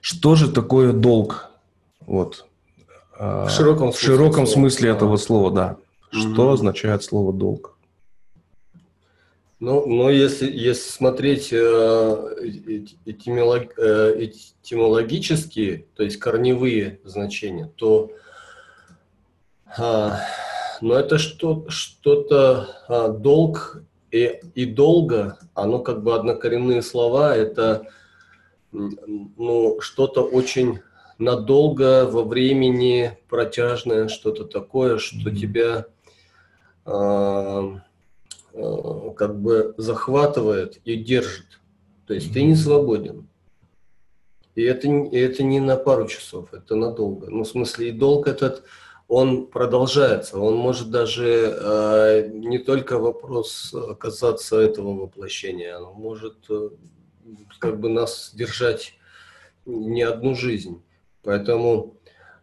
Что же такое долг? Вот. А, в широком смысле, в широком смысле этого слова, да. Что mm-hmm. означает слово долг? Ну, но если, если смотреть э, этимолог, э, этимологические, то есть корневые значения, то а, но это что, что-то а, долг и, и долго, оно как бы однокоренные слова, это ну, что-то очень надолго во времени протяжное, что-то такое, что тебя а, а, как бы захватывает и держит. То есть ты не свободен. И это, и это не на пару часов, это надолго. Ну, в смысле, и долг этот, он продолжается. Он может даже э, не только вопрос касаться этого воплощения, он может э, как бы нас держать не одну жизнь. Поэтому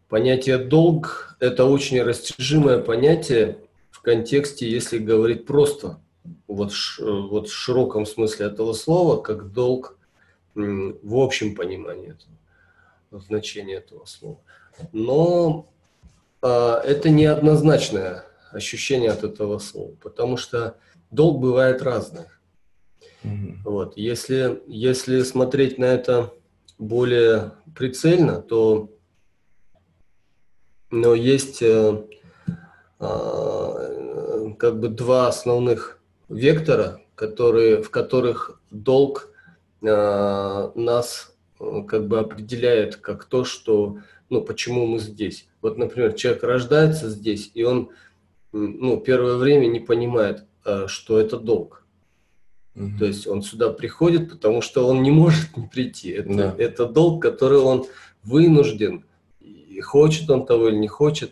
понятие долг – это очень растяжимое понятие в контексте, если говорить просто, вот, вот в широком смысле этого слова, как долг в общем понимании этого, значения этого слова. Но а, это неоднозначное ощущение от этого слова, потому что долг бывает разный. Mm-hmm. Вот. Если, если смотреть на это более прицельно, то но есть э, э, как бы два основных вектора, которые, в которых долг э, нас э, как бы определяет как то, что ну, почему мы здесь. Вот, например, человек рождается здесь, и он ну, первое время не понимает, э, что это долг. Угу. То есть он сюда приходит, потому что он не может не прийти. Это, да. это долг, который он вынужден, и хочет он того или не хочет.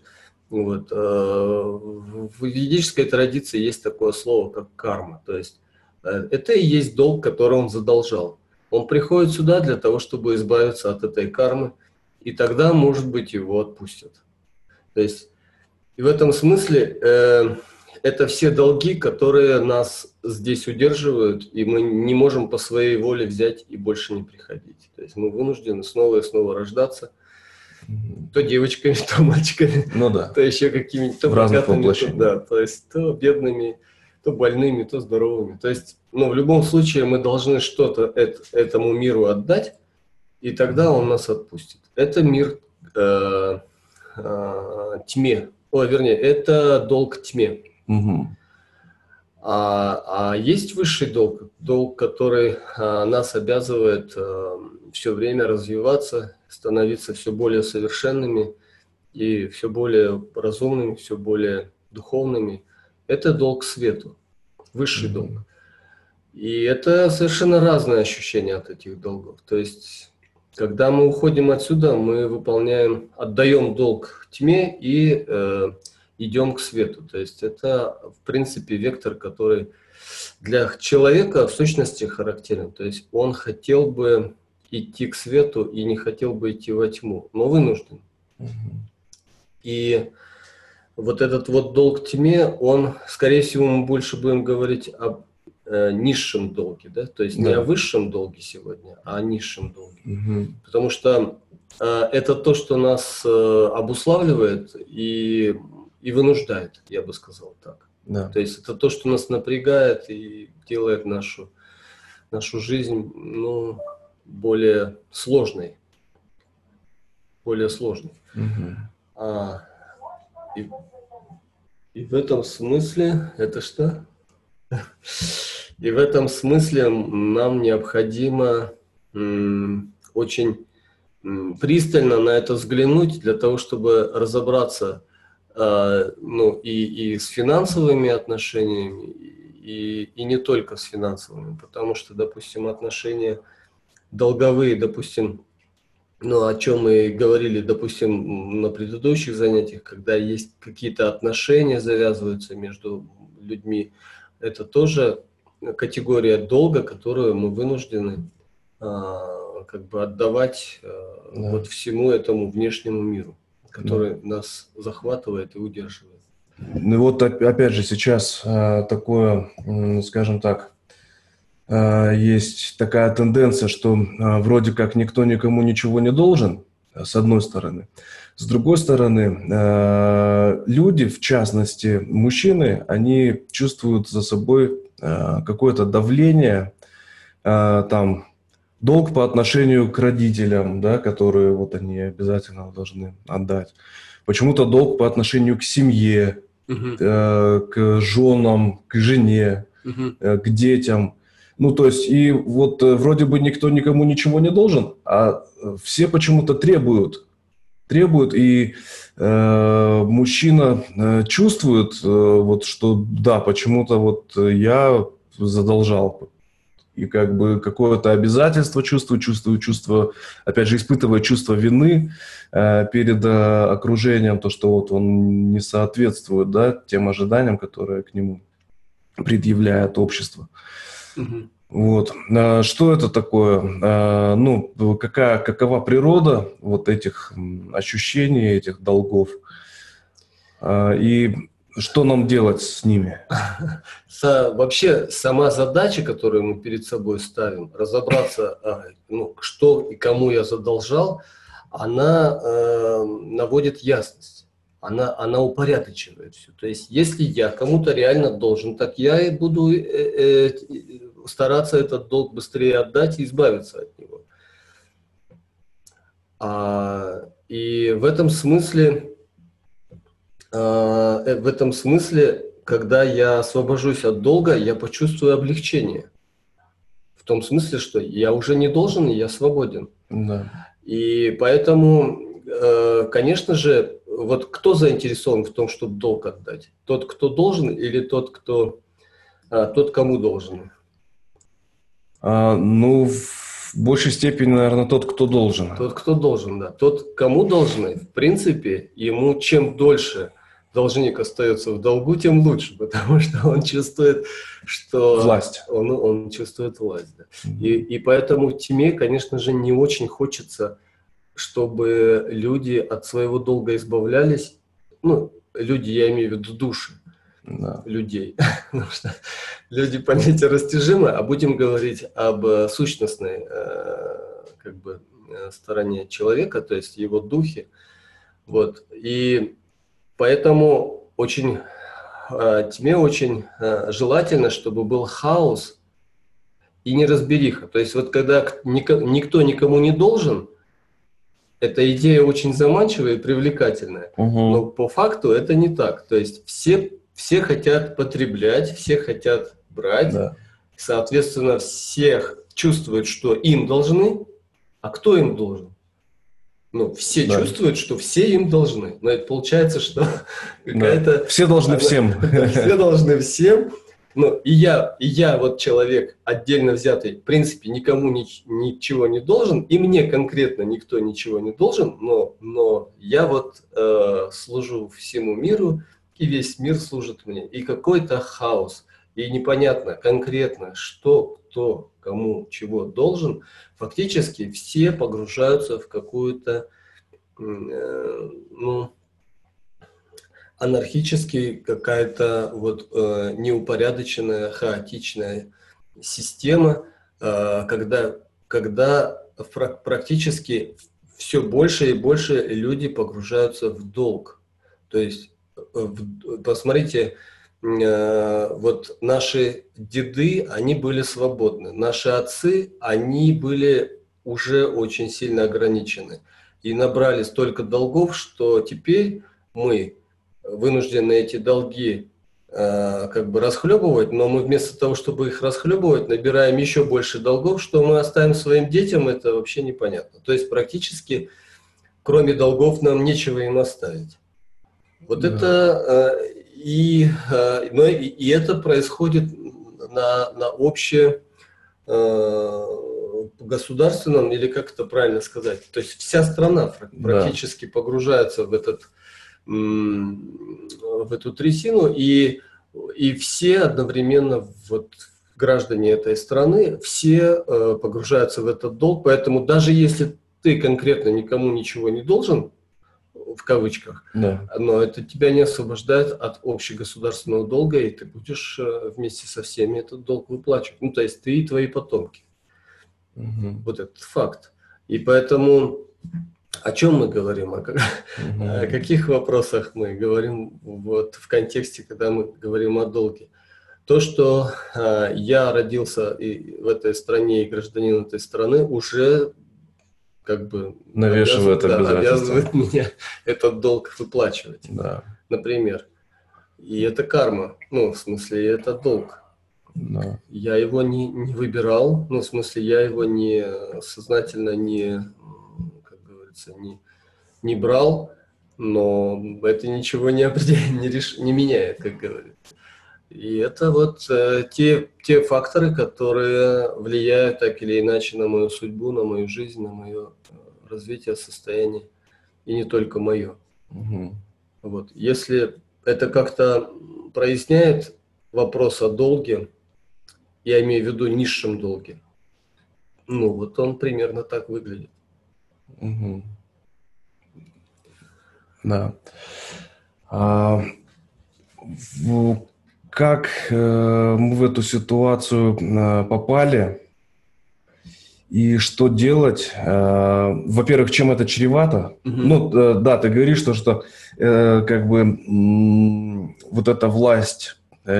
Вот. Э, в ведической традиции есть такое слово, как карма. То есть э, это и есть долг, который он задолжал. Он приходит сюда для того, чтобы избавиться от этой кармы, и тогда, может быть, его отпустят. То есть, и в этом смысле э, это все долги, которые нас здесь удерживают, и мы не можем по своей воле взять и больше не приходить. То есть мы вынуждены снова и снова рождаться, то девочками, то мальчиками, ну да. то еще какими-нибудь, то богатыми, то, да, то есть то бедными, то больными, то здоровыми. То есть, ну, в любом случае мы должны что-то этому миру отдать, и тогда он нас отпустит. Это мир э, э, тьме, о, вернее, это долг тьме. Угу. А, а есть высший долг, долг, который а, нас обязывает а, все время развиваться, становиться все более совершенными и все более разумными, все более духовными. Это долг свету, высший mm-hmm. долг. И это совершенно разные ощущения от этих долгов. То есть когда мы уходим отсюда, мы выполняем, отдаем долг тьме и э, идем к свету. То есть это, в принципе, вектор, который для человека в сущности характерен. То есть он хотел бы идти к свету и не хотел бы идти во тьму, но вынужден. И вот этот вот долг тьме, он, скорее всего, мы больше будем говорить об э, низшем долге, да, то есть да. не о высшем долге сегодня, а о низшем долге, угу. потому что э, это то, что нас э, обуславливает и и вынуждает, я бы сказал так. Да. То есть это то, что нас напрягает и делает нашу нашу жизнь, ну, более сложной, более сложной. Угу. А, и, и в этом смысле это что? И в этом смысле нам необходимо очень пристально на это взглянуть для того, чтобы разобраться, ну, и, и с финансовыми отношениями, и, и не только с финансовыми, потому что, допустим, отношения долговые, допустим, ну, о чем мы говорили, допустим, на предыдущих занятиях, когда есть какие-то отношения завязываются между людьми, это тоже категория долга, которую мы вынуждены а, как бы отдавать а, да. вот всему этому внешнему миру, который да. нас захватывает и удерживает. Ну вот опять же сейчас а, такое, скажем так, есть такая тенденция, что вроде как никто никому ничего не должен, с одной стороны. С другой стороны, люди, в частности мужчины, они чувствуют за собой какое-то давление, там, долг по отношению к родителям, да, которые вот они обязательно должны отдать. Почему-то долг по отношению к семье, uh-huh. э, к женам, к жене, uh-huh. э, к детям. Ну, то есть, и вот э, вроде бы никто никому ничего не должен, а э, все почему-то требуют. Требуют, и э, мужчина э, чувствует, э, вот, что да, почему-то вот я задолжал, и как бы какое-то обязательство чувствую, чувствую чувство, опять же, испытывая чувство вины э, перед э, окружением, то, что вот он не соответствует, да, тем ожиданиям, которые к нему предъявляет общество. Угу. Вот. А что это такое? А, ну, какая, какова природа вот этих ощущений, этих долгов? А, и что нам делать с ними? Вообще сама задача, которую мы перед собой ставим, разобраться, а, ну, что и кому я задолжал, она э, наводит ясность, она, она упорядочивает все. То есть если я кому-то реально должен, так я и буду э, э, стараться этот долг быстрее отдать и избавиться от него. А, и в этом смысле э, в этом смысле, когда я освобожусь от долга, я почувствую облегчение. В том смысле, что я уже не должен, и я свободен. Да. И поэтому, э, конечно же, вот кто заинтересован в том, чтобы долг отдать? Тот, кто должен, или тот, кто а, тот, кому должен? А, ну, в большей степени, наверное, тот, кто должен. Тот, кто должен, да. Тот, кому должны, в принципе, ему чем дольше – должник остается в долгу, тем лучше, потому что он чувствует, что... Власть. Он, он чувствует власть, да. Mm-hmm. И, и поэтому тьме, конечно же, не очень хочется, чтобы люди от своего долга избавлялись. Ну, люди, я имею в виду души да. людей. Потому что люди понятие растяжимы, а будем говорить об э, сущностной э, как бы, э, стороне человека, то есть его духе. Вот. И Поэтому очень, э, тебе очень э, желательно, чтобы был хаос и неразбериха. То есть вот когда никто никому не должен, эта идея очень заманчивая и привлекательная. Угу. Но по факту это не так. То есть все, все хотят потреблять, все хотят брать. Да. Соответственно, всех чувствуют, что им должны, а кто им должен? Ну, все да. чувствуют, что все им должны. Но это получается, что какая-то... Да. Все должны всем. Все должны всем. Ну, и я, и я вот человек отдельно взятый, в принципе, никому ни, ничего не должен, и мне конкретно никто ничего не должен, но, но я вот э, служу всему миру, и весь мир служит мне. И какой-то хаос, и непонятно конкретно, что кто кому чего должен, фактически все погружаются в какую-то э, ну, анархически какая-то вот э, неупорядоченная, хаотичная система, э, когда, когда практически все больше и больше люди погружаются в долг. То есть, в, посмотрите, Э, вот наши деды, они были свободны. Наши отцы, они были уже очень сильно ограничены. И набрали столько долгов, что теперь мы вынуждены эти долги э, как бы расхлебывать, но мы вместо того, чтобы их расхлебывать, набираем еще больше долгов, что мы оставим своим детям, это вообще непонятно. То есть практически, кроме долгов, нам нечего им оставить. Вот да. это э, и, но и, и это происходит на, на обще э, государственном, или как это правильно сказать, то есть вся страна практически да. погружается в, этот, в эту трясину, и, и все одновременно, вот граждане этой страны, все э, погружаются в этот долг, поэтому даже если ты конкретно никому ничего не должен, в кавычках. Да. Но это тебя не освобождает от общегосударственного долга, и ты будешь э, вместе со всеми этот долг выплачивать. Ну, то есть ты и твои потомки. Угу. Вот этот факт. И поэтому о чем мы говорим, о, как, угу. о каких вопросах мы говорим вот в контексте, когда мы говорим о долге. То, что э, я родился и в этой стране и гражданин этой страны, уже как бы навешивает обязывает, да, обязывает меня этот долг выплачивать. Да. Например. И это карма. Ну, в смысле, это долг. Да. Я его не, не выбирал, ну, в смысле, я его не сознательно не, как говорится, не, не брал, но это ничего не, не, реш, не меняет, как говорится. И это вот э, те, те факторы, которые влияют так или иначе на мою судьбу, на мою жизнь, на мое э, развитие, состояние, и не только мое. Угу. Вот. Если это как-то проясняет вопрос о долге, я имею в виду низшем долге, ну вот он примерно так выглядит. Угу. Да. А, в как э, мы в эту ситуацию э, попали и что делать. Э, во-первых, чем это чревато? Угу. Ну, да, ты говоришь, что, что как бы вот эта власть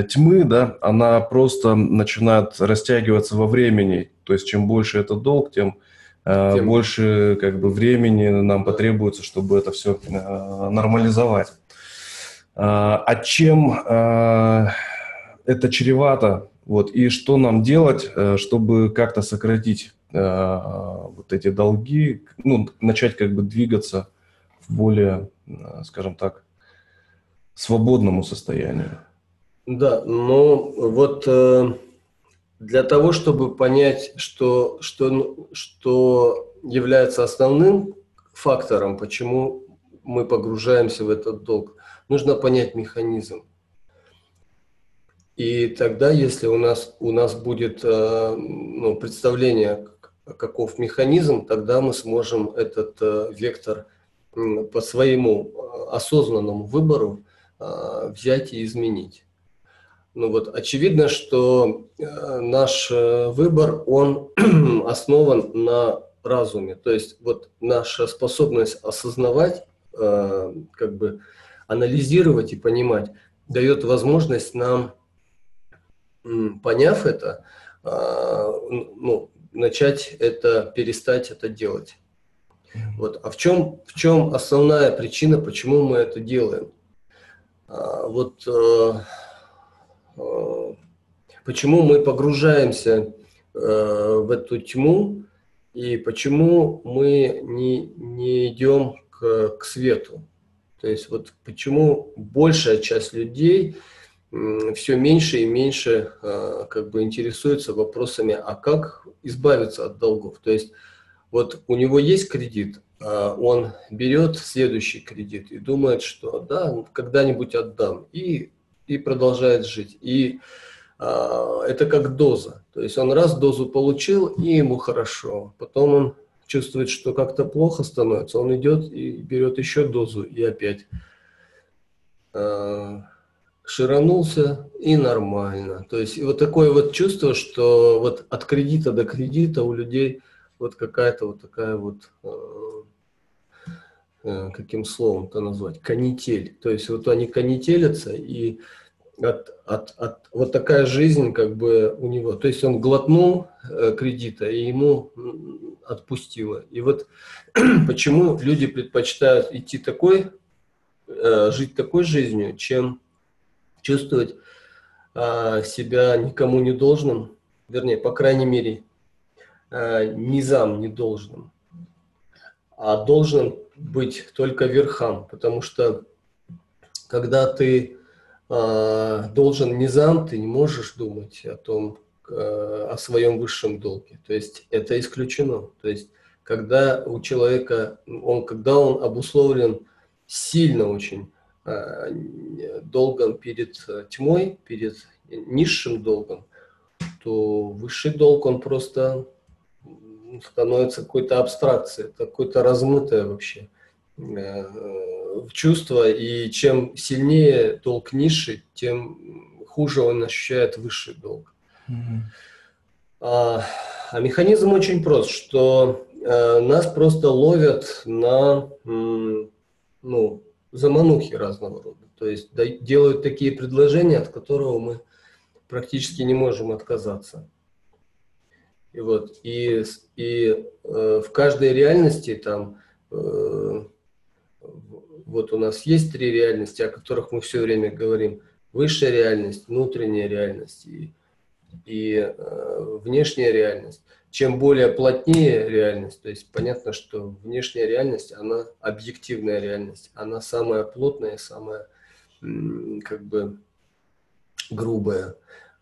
тьмы, да, она просто начинает растягиваться во времени. То есть, чем больше этот долг, тем, тем... больше как бы времени нам потребуется, чтобы это все нормализовать. А, а чем а, это чревато, вот, и что нам делать, э, чтобы как-то сократить а, вот эти долги, ну, начать как бы двигаться в более, скажем так, свободному состоянию. Да, но вот э, для того, чтобы понять, что, что, что является основным фактором, почему мы погружаемся в этот долг, нужно понять механизм. И тогда, если у нас, у нас будет э, ну, представление, каков механизм, тогда мы сможем этот э, вектор по своему э, осознанному выбору взять и изменить. Ну вот, очевидно, что наш выбор, он основан на разуме. То есть вот наша способность осознавать, как бы анализировать и понимать, дает возможность нам, поняв это, а, ну, начать это, перестать это делать. Вот. А в чем, в чем основная причина, почему мы это делаем? А, вот э, э, почему мы погружаемся э, в эту тьму и почему мы не, не идем к, к свету. То есть вот почему большая часть людей все меньше и меньше а, как бы интересуется вопросами, а как избавиться от долгов. То есть вот у него есть кредит, а он берет следующий кредит и думает, что да, когда-нибудь отдам, и, и продолжает жить. И а, это как доза. То есть он раз дозу получил, и ему хорошо. Потом он чувствует, что как-то плохо становится, он идет и берет еще дозу и опять э, ширанулся и нормально. То есть вот такое вот чувство, что вот от кредита до кредита у людей вот какая-то вот такая вот э, э, каким словом-то назвать, канитель. То есть вот они канителятся и от, от, от, вот такая жизнь как бы у него. То есть он глотнул э, кредита и ему отпустило. И вот почему люди предпочитают идти такой, э, жить такой жизнью, чем чувствовать э, себя никому не должным, вернее, по крайней мере, э, низам не должным, а должен быть только верхам, потому что когда ты э, должен низам, ты не можешь думать о том, о своем высшем долге. То есть это исключено. То есть когда у человека, он, когда он обусловлен сильно очень э, долгом перед тьмой, перед низшим долгом, то высший долг, он просто становится какой-то абстракцией, какой-то размытое вообще э, чувство, и чем сильнее долг низший, тем хуже он ощущает высший долг. А, а механизм очень прост, что э, нас просто ловят на ну, заманухи разного рода. То есть да, делают такие предложения, от которого мы практически не можем отказаться. И вот и, и э, в каждой реальности там э, вот у нас есть три реальности, о которых мы все время говорим: высшая реальность, внутренняя реальность и, и э, внешняя реальность. Чем более плотнее реальность, то есть понятно, что внешняя реальность, она объективная реальность, она самая плотная, самая как бы грубая.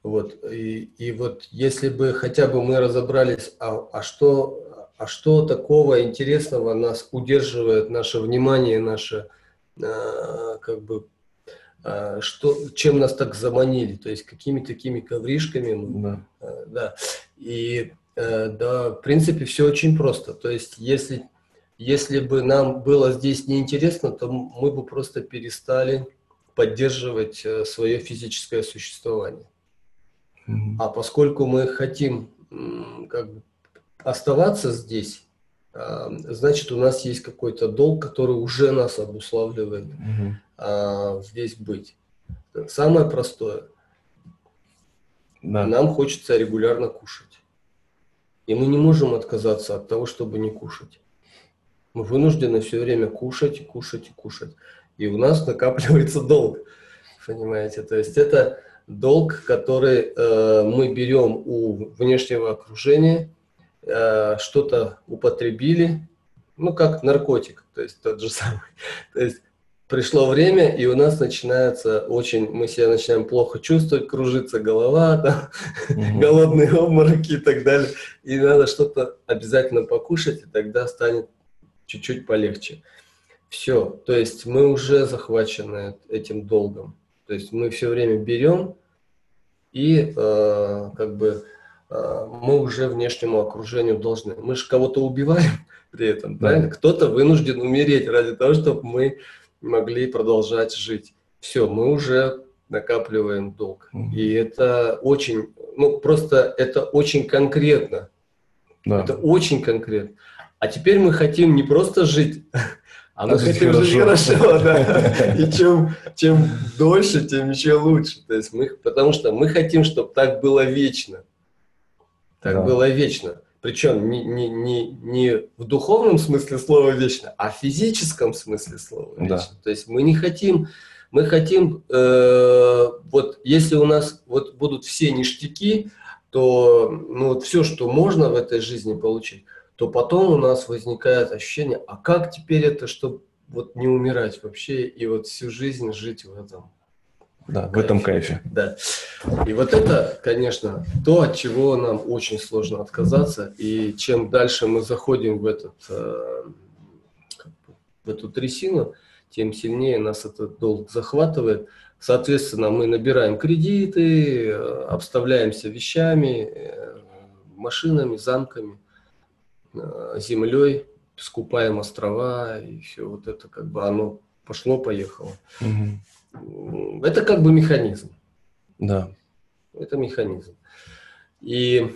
Вот. И, и вот если бы хотя бы мы разобрались, а, а, что, а что такого интересного нас удерживает, наше внимание, наше, а, как бы, что, чем нас так заманили, то есть какими такими ковришками. Да. А, да. И а, да, в принципе, все очень просто. То есть если, если бы нам было здесь неинтересно, то мы бы просто перестали поддерживать э, свое физическое существование. А поскольку мы хотим как бы оставаться здесь, а, значит, у нас есть какой-то долг, который уже нас обуславливает mm-hmm. здесь быть. Самое простое. Да. Нам хочется регулярно кушать. И мы не можем отказаться от того, чтобы не кушать. Мы вынуждены все время кушать, кушать, кушать. И у нас накапливается долг. Понимаете? То есть это долг, который э, мы берем у внешнего окружения, э, что-то употребили, ну, как наркотик, то есть тот же самый. То есть пришло время, и у нас начинается очень, мы себя начинаем плохо чувствовать, кружится голова, там, угу. голодные обмороки и так далее. И надо что-то обязательно покушать, и тогда станет чуть-чуть полегче. Все, то есть мы уже захвачены этим долгом. То есть мы все время берем и э, как бы мы уже внешнему окружению должны. Мы же кого-то убиваем при этом, правильно? Кто-то вынужден умереть ради того, чтобы мы могли продолжать жить. Все, мы уже накапливаем долг. mm И это очень, ну просто это очень конкретно. Да. Это очень конкретно. А теперь мы хотим не просто жить, а мы хотим жить хорошо, да. И чем, чем дольше, тем еще лучше. То есть мы, потому что мы хотим, чтобы так было вечно. Так да. было вечно. Причем не, не, не, не в духовном смысле слова вечно, а в физическом смысле слова вечно. Да. То есть мы не хотим, мы хотим, э, вот если у нас вот будут все ништяки, то ну, вот все, что можно в этой жизни получить, то потом у нас возникает ощущение, а как теперь это, чтобы вот не умирать вообще и вот всю жизнь жить в этом. Да, кайфе. в этом кайфе. Да. И вот это, конечно, то, от чего нам очень сложно отказаться. И чем дальше мы заходим в, этот, э, в эту трясину, тем сильнее нас этот долг захватывает. Соответственно, мы набираем кредиты, э, обставляемся вещами, э, машинами, замками. Землей, скупаем острова, и все вот это как бы оно пошло-поехало. Угу. Это как бы механизм. Да. Это механизм. И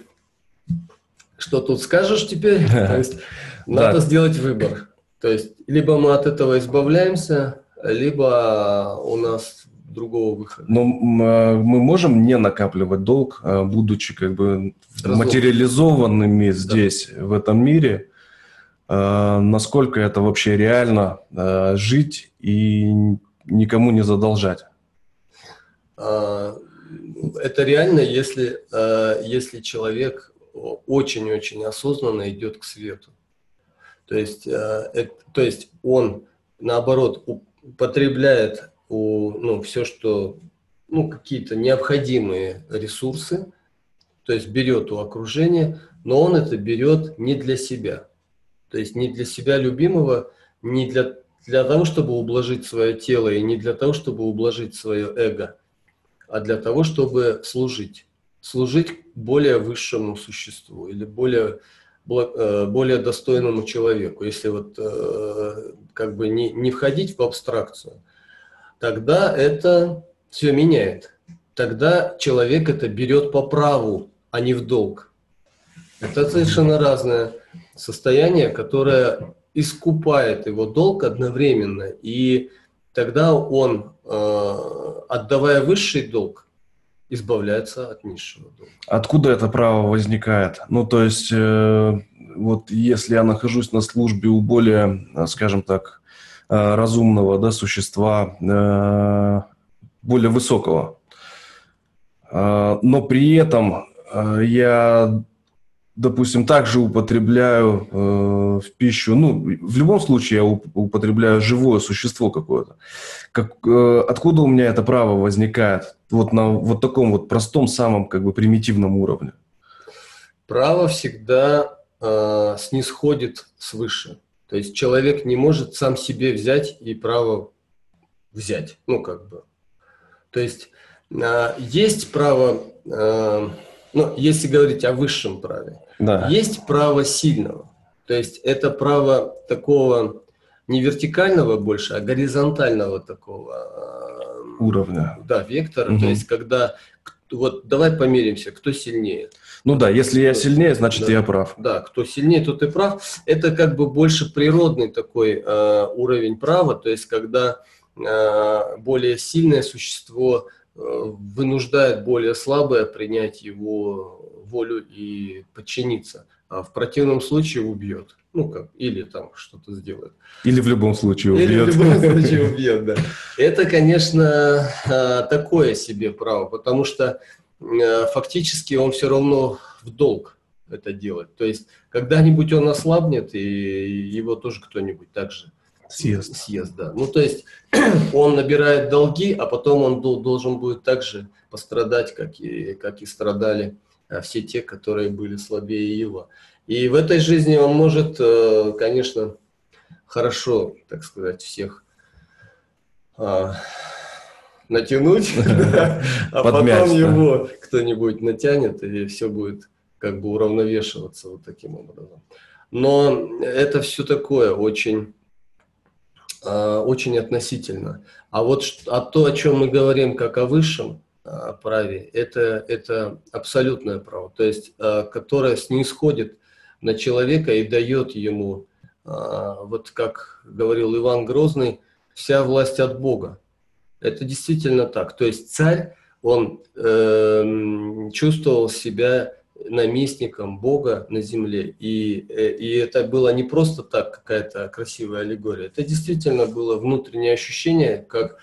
что тут скажешь теперь? То есть надо сделать выбор. То есть либо мы от этого избавляемся, либо у нас другого выхода. Но а, мы можем не накапливать долг, а, будучи как бы Разум. материализованными здесь, да. в этом мире. А, насколько это вообще реально жить и никому не задолжать? Это реально, если, если человек очень-очень осознанно идет к свету. То есть, это, то есть он, наоборот, употребляет у, ну, все, что, ну, какие-то необходимые ресурсы, то есть берет у окружения, но он это берет не для себя. То есть не для себя любимого, не для, для того, чтобы ублажить свое тело и не для того, чтобы ублажить свое эго, а для того, чтобы служить. Служить более высшему существу или более более достойному человеку, если вот как бы не, не входить в абстракцию, тогда это все меняет. Тогда человек это берет по праву, а не в долг. Это совершенно разное состояние, которое искупает его долг одновременно. И тогда он, э, отдавая высший долг, избавляется от низшего долга. Откуда это право возникает? Ну, то есть, э, вот если я нахожусь на службе у более, скажем так, э, разумного да, существа, э, более высокого, э, но при этом э, я допустим, также употребляю э, в пищу, ну, в любом случае я употребляю живое существо какое-то. Как, э, откуда у меня это право возникает? Вот на вот таком вот простом, самом как бы примитивном уровне. Право всегда э, снисходит свыше. То есть человек не может сам себе взять и право взять. Ну, как бы. То есть э, есть право... Э, ну, если говорить о высшем праве, да. есть право сильного. То есть это право такого не вертикального больше, а горизонтального такого а, уровня. Да, вектора. Угу. То есть когда вот давай померимся, кто сильнее. Ну да, если я сильнее, значит да, я прав. Да, кто сильнее, тот и прав. Это как бы больше природный такой э, уровень права, то есть когда э, более сильное существо вынуждает более слабое принять его волю и подчиниться, а в противном случае убьет. Ну, как, или там что-то сделает. Или в любом случае убьет. Или в любом случае убьет, да. Это, конечно, а, такое себе право, потому что а, фактически он все равно в долг это делает. То есть, когда-нибудь он ослабнет, и его тоже кто-нибудь так же Съезд. Съезд, да. Ну, то есть он набирает долги, а потом он должен будет также пострадать, как и, как и страдали все те, которые были слабее его. И в этой жизни он может, э, конечно, хорошо, так сказать, всех а, натянуть, а потом его кто-нибудь натянет, и все будет как бы уравновешиваться вот таким образом. Но это все такое очень Э, очень относительно. А вот а то, о чем мы говорим как о высшем праве, это, это абсолютное право, то есть э, которое снисходит на человека и дает ему, вот как говорил Иван Грозный, вся власть от Бога. Это действительно так. То есть царь, он э, чувствовал себя наместником Бога на земле. И, э, и это было не просто так какая-то красивая аллегория, это действительно было внутреннее ощущение, как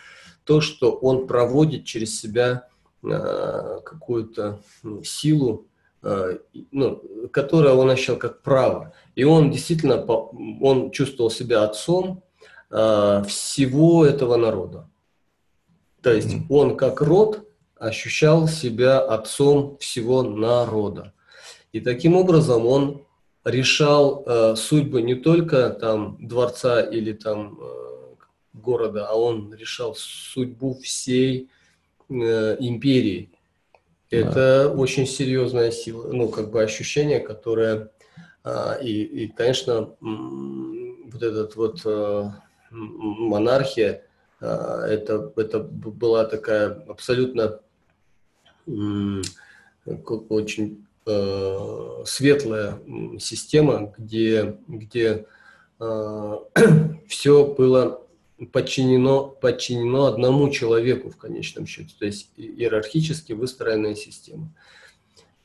то, что он проводит через себя а, какую-то ну, силу, а, ну, которое он ощущал как право. И он действительно, он чувствовал себя отцом а, всего этого народа. То есть он как род ощущал себя отцом всего народа. И таким образом он решал э, судьбы не только там дворца или там э, города, а он решал судьбу всей э, империи. Это да. очень серьезная сила, ну как бы ощущение, которое э, и, и конечно вот этот вот э, монархия, э, это это была такая абсолютно очень э, светлая система, где, где э, все было подчинено, подчинено одному человеку в конечном счете, то есть иерархически выстроенная система.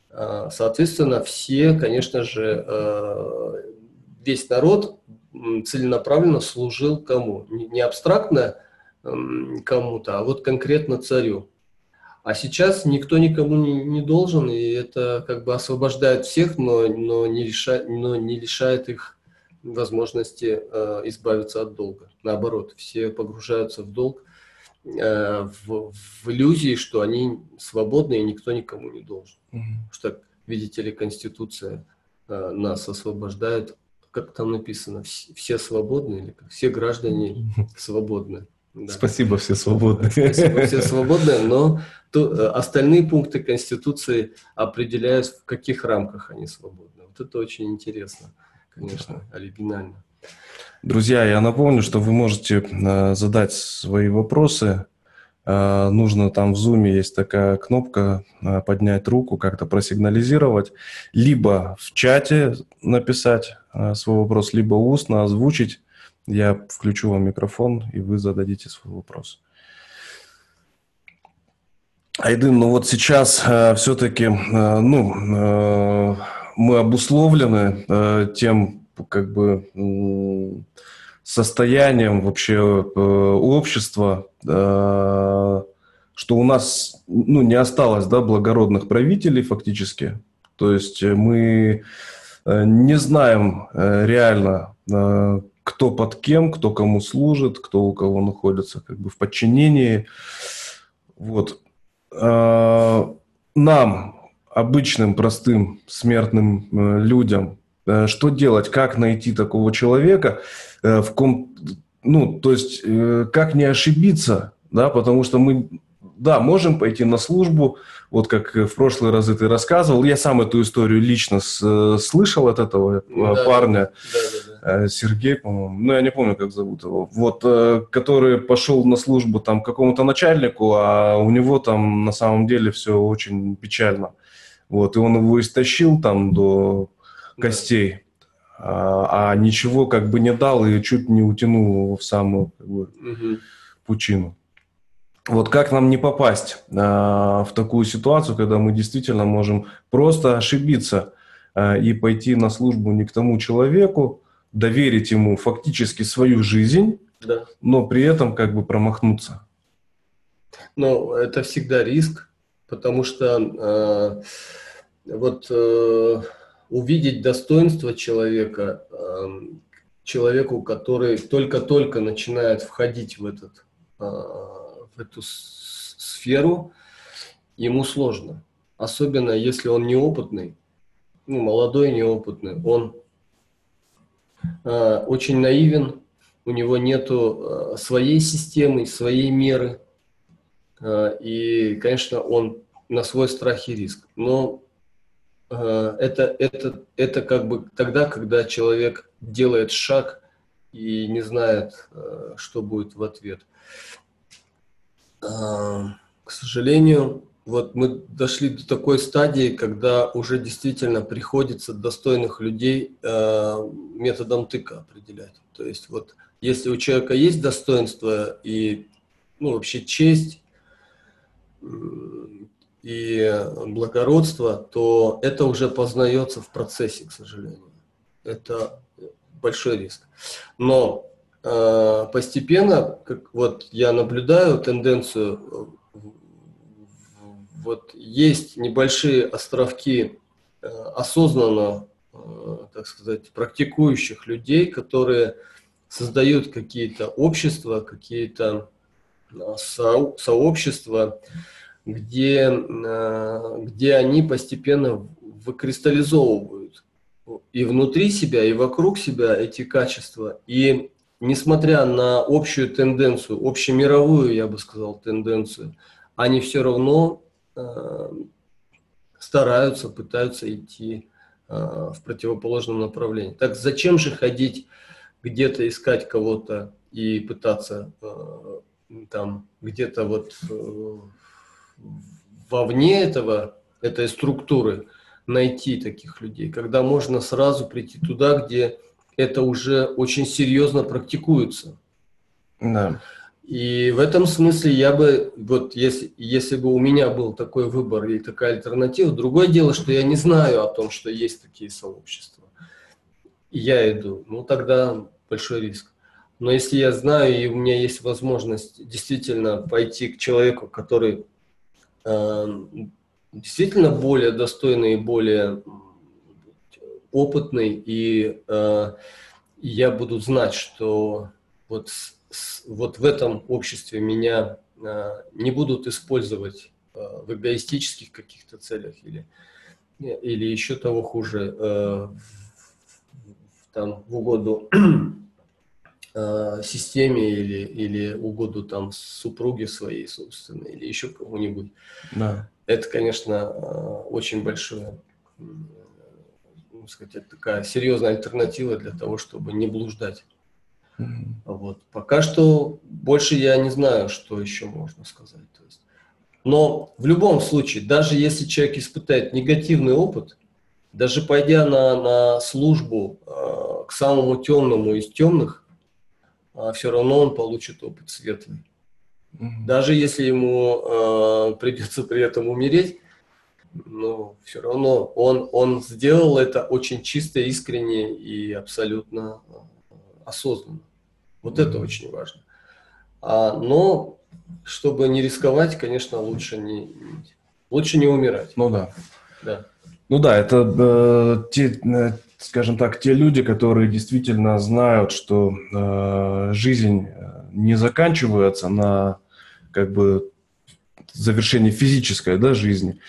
Э, соответственно, все, конечно же, э, весь народ целенаправленно служил кому? Не абстрактно кому-то, а вот конкретно царю. А сейчас никто никому не, не должен, и это как бы освобождает всех, но, но, не, лишает, но не лишает их возможности э, избавиться от долга. Наоборот, все погружаются в долг, э, в, в иллюзии, что они свободны и никто никому не должен. Mm-hmm. Что, видите ли, Конституция э, нас освобождает, как там написано, все, все свободны или как? Все граждане свободны. Да. Спасибо, все свободны. Спасибо, все свободны, но то, э, остальные пункты Конституции определяют, в каких рамках они свободны. Вот это очень интересно, конечно, оригинально. Друзья, я напомню, что вы можете э, задать свои вопросы. Э, нужно там в Zoom есть такая кнопка поднять руку, как-то просигнализировать, либо в чате написать свой вопрос, либо устно озвучить. Я включу вам микрофон, и вы зададите свой вопрос. Айдын, ну вот сейчас э, все-таки э, ну, э, мы обусловлены э, тем, как бы, э, состоянием вообще э, общества, э, что у нас ну, не осталось да, благородных правителей фактически. То есть мы э, не знаем э, реально, э, кто под кем, кто кому служит, кто у кого находится как бы в подчинении. Вот. Нам, обычным, простым, смертным э, людям, э, что делать, как найти такого человека, э, в ком, ну, то есть, как не ошибиться, да, потому что мы да, можем пойти на службу, вот как в прошлые разы ты рассказывал. Я сам эту историю лично с, слышал от этого да, парня, да, да, да. Сергей, по-моему, ну я не помню, как зовут его, вот, который пошел на службу там какому-то начальнику, а у него там на самом деле все очень печально. Вот, и он его истощил там до костей. А, а ничего как бы не дал и чуть не утянул его в самую как бы, угу. пучину. Вот как нам не попасть э, в такую ситуацию, когда мы действительно можем просто ошибиться э, и пойти на службу не к тому человеку, доверить ему фактически свою жизнь, да. но при этом как бы промахнуться? Ну, это всегда риск, потому что э, вот э, увидеть достоинство человека, э, человеку, который только-только начинает входить в этот э, в эту сферу, ему сложно. Особенно если он неопытный, ну, молодой, неопытный. Он э, очень наивен, у него нету э, своей системы, своей меры. Э, и, конечно, он на свой страх и риск. Но э, это, это, это как бы тогда, когда человек делает шаг и не знает, э, что будет в ответ. К сожалению, вот мы дошли до такой стадии, когда уже действительно приходится достойных людей методом тыка определять. То есть вот если у человека есть достоинство и ну, вообще честь и благородство, то это уже познается в процессе, к сожалению. Это большой риск. Но Э, постепенно, как вот я наблюдаю тенденцию, вот есть небольшие островки э, осознанно, э, так сказать, практикующих людей, которые создают какие-то общества, какие-то со сообщества, где, где они постепенно выкристаллизовывают и внутри себя, и вокруг себя эти качества. И несмотря на общую тенденцию, общемировую, я бы сказал, тенденцию, они все равно э, стараются, пытаются идти э, в противоположном направлении. Так зачем же ходить где-то искать кого-то и пытаться э, там где-то вот э, вовне этого, этой структуры найти таких людей, когда можно сразу прийти туда, где это уже очень серьезно практикуется. Да. И в этом смысле я бы, вот если, если бы у меня был такой выбор или такая альтернатива, другое дело, что я не знаю о том, что есть такие сообщества. И я иду, ну тогда большой риск. Но если я знаю, и у меня есть возможность действительно пойти к человеку, который э, действительно более достойный и более опытный, и э, я буду знать, что вот, с, вот в этом обществе меня э, не будут использовать э, в эгоистических каких-то целях или, или еще того хуже, э, в, там, в угоду э, системе или, или угоду там супруге своей собственной или еще кому-нибудь. Да. Это, конечно, э, очень большое, ну, сказать, это такая серьезная альтернатива для того, чтобы не блуждать. Mm-hmm. Вот. Пока что больше я не знаю, что еще можно сказать. То есть. Но в любом случае, даже если человек испытает негативный опыт, даже пойдя на, на службу э, к самому темному из темных, все равно он получит опыт светлый. Mm-hmm. Даже если ему э, придется при этом умереть, но все равно он, он сделал это очень чисто, искренне и абсолютно э, осознанно. Вот mm-hmm. это очень важно. А, но чтобы не рисковать, конечно, лучше не, лучше не умирать. Ну да. Да. Ну да, это э, те, э, скажем так, те люди, которые действительно знают, что э, жизнь э, не заканчивается на как бы завершении физической да, жизни.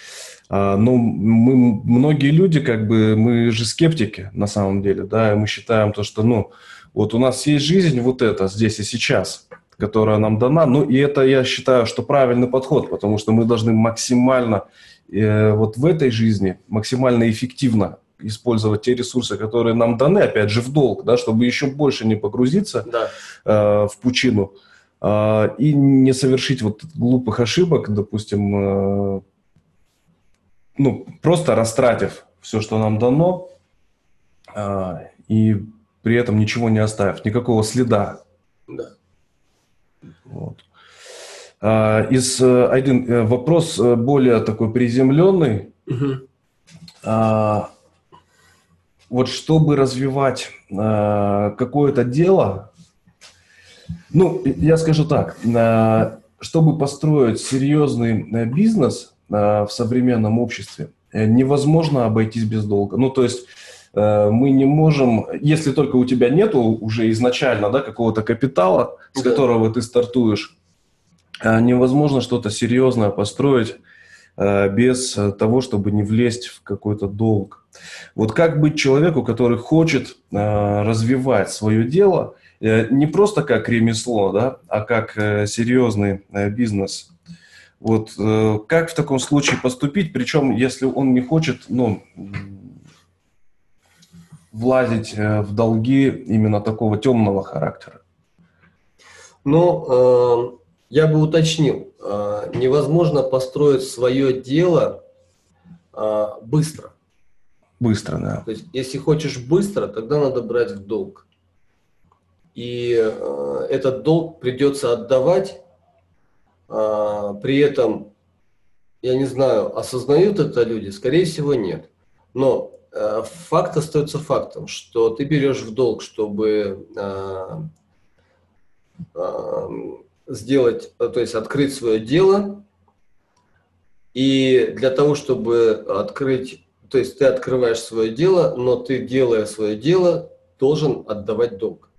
А, но мы, многие люди, как бы, мы же скептики на самом деле, да, и мы считаем то, что, ну, вот у нас есть жизнь вот это здесь и сейчас, которая нам дана, ну, и это, я считаю, что правильный подход, потому что мы должны максимально Э, вот в этой жизни максимально эффективно использовать те ресурсы, которые нам даны, опять же, в долг, да, чтобы еще больше не погрузиться да. э, в пучину э, и не совершить вот глупых ошибок, допустим, э, ну, просто растратив все, что нам дано, э, и при этом ничего не оставив, никакого следа. Да. Вот. А, из э, один э, вопрос э, более такой приземленный. Угу. Вот чтобы развивать какое-то дело, ну, я скажу так, чтобы построить серьезный бизнес в современном обществе, невозможно обойтись без долга. Ну, то есть мы не можем, если только у тебя нету уже изначально да, какого-то капитала, с да. которого ты стартуешь, невозможно что-то серьезное построить э, без того, чтобы не влезть в какой-то долг. Вот как быть человеку, который хочет э, развивать свое дело э, не просто как ремесло, да, а как серьезный бизнес. Вот как в таком случае поступить, причем если он не хочет, ну, влазить в долги именно такого темного характера? Ну, я бы уточнил, а, невозможно построить свое дело а, быстро. Быстро, да. То есть, если хочешь быстро, тогда надо брать в долг. И а, этот долг придется отдавать, при этом, я не знаю, осознают это люди, скорее всего, нет. Но факт остается фактом, что ты берешь в долг, чтобы сделать, то есть открыть свое дело. И для того, чтобы открыть, то есть ты открываешь свое дело, но ты, делая свое дело, должен отдавать долг.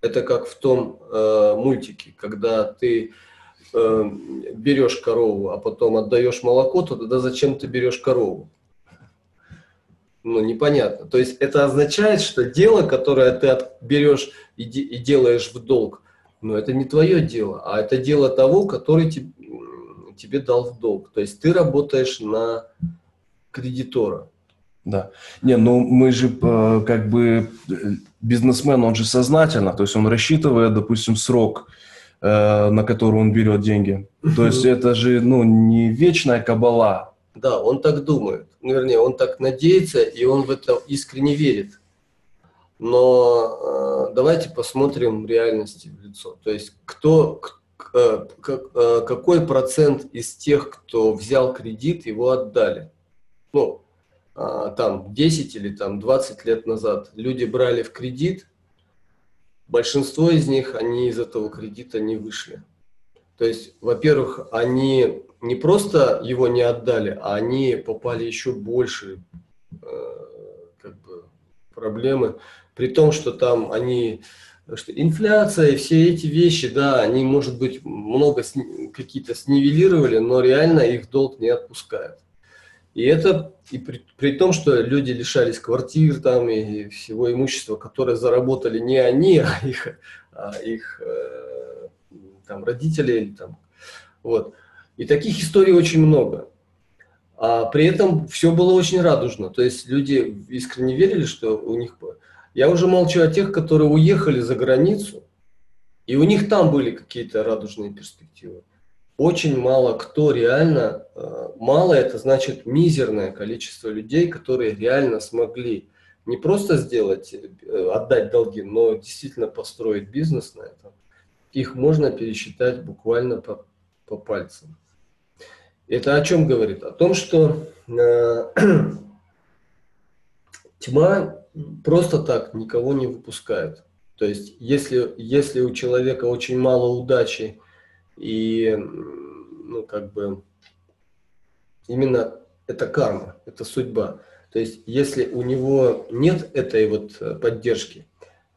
Это как в том э, мультике, когда ты э, берешь корову, а потом отдаешь молоко, то тогда зачем ты берешь корову? Ну, непонятно. То есть это означает, что дело, которое ты берешь и, и делаешь в долг, но это не твое дело, а это дело того, который тебе, тебе дал в долг. То есть ты работаешь на кредитора. Да. Не, ну мы же э, как бы э, бизнесмен, он же сознательно, то есть он рассчитывает, допустим, срок, э, на который он берет деньги. То есть это же, ну, не вечная кабала. Да, он так думает. Ну, вернее, он так надеется, и он в это искренне верит но э, давайте посмотрим реальности в лицо. То есть кто, э, э, какой процент из тех, кто взял кредит, его отдали? Ну, э, там 10 или там 20 лет назад люди брали в кредит, большинство из них, они из этого кредита не вышли. То есть, во-первых, они не просто его не отдали, а они попали еще больше э, как бы, проблемы при том, что там они, что инфляция и все эти вещи, да, они, может быть, много какие-то снивелировали, но реально их долг не отпускают. И это и при, при том, что люди лишались квартир там и всего имущества, которое заработали не они, а их, а их э, там, родители. Там, вот. И таких историй очень много. А при этом все было очень радужно. То есть люди искренне верили, что у них... Я уже молчу о тех, которые уехали за границу, и у них там были какие-то радужные перспективы. Очень мало кто реально, э, мало это значит мизерное количество людей, которые реально смогли не просто сделать, э, отдать долги, но действительно построить бизнес на этом. Их можно пересчитать буквально по, по пальцам. Это о чем говорит? О том, что э, тьма просто так никого не выпускает. То есть, если, если у человека очень мало удачи и, ну, как бы, именно это карма, это судьба. То есть, если у него нет этой вот поддержки,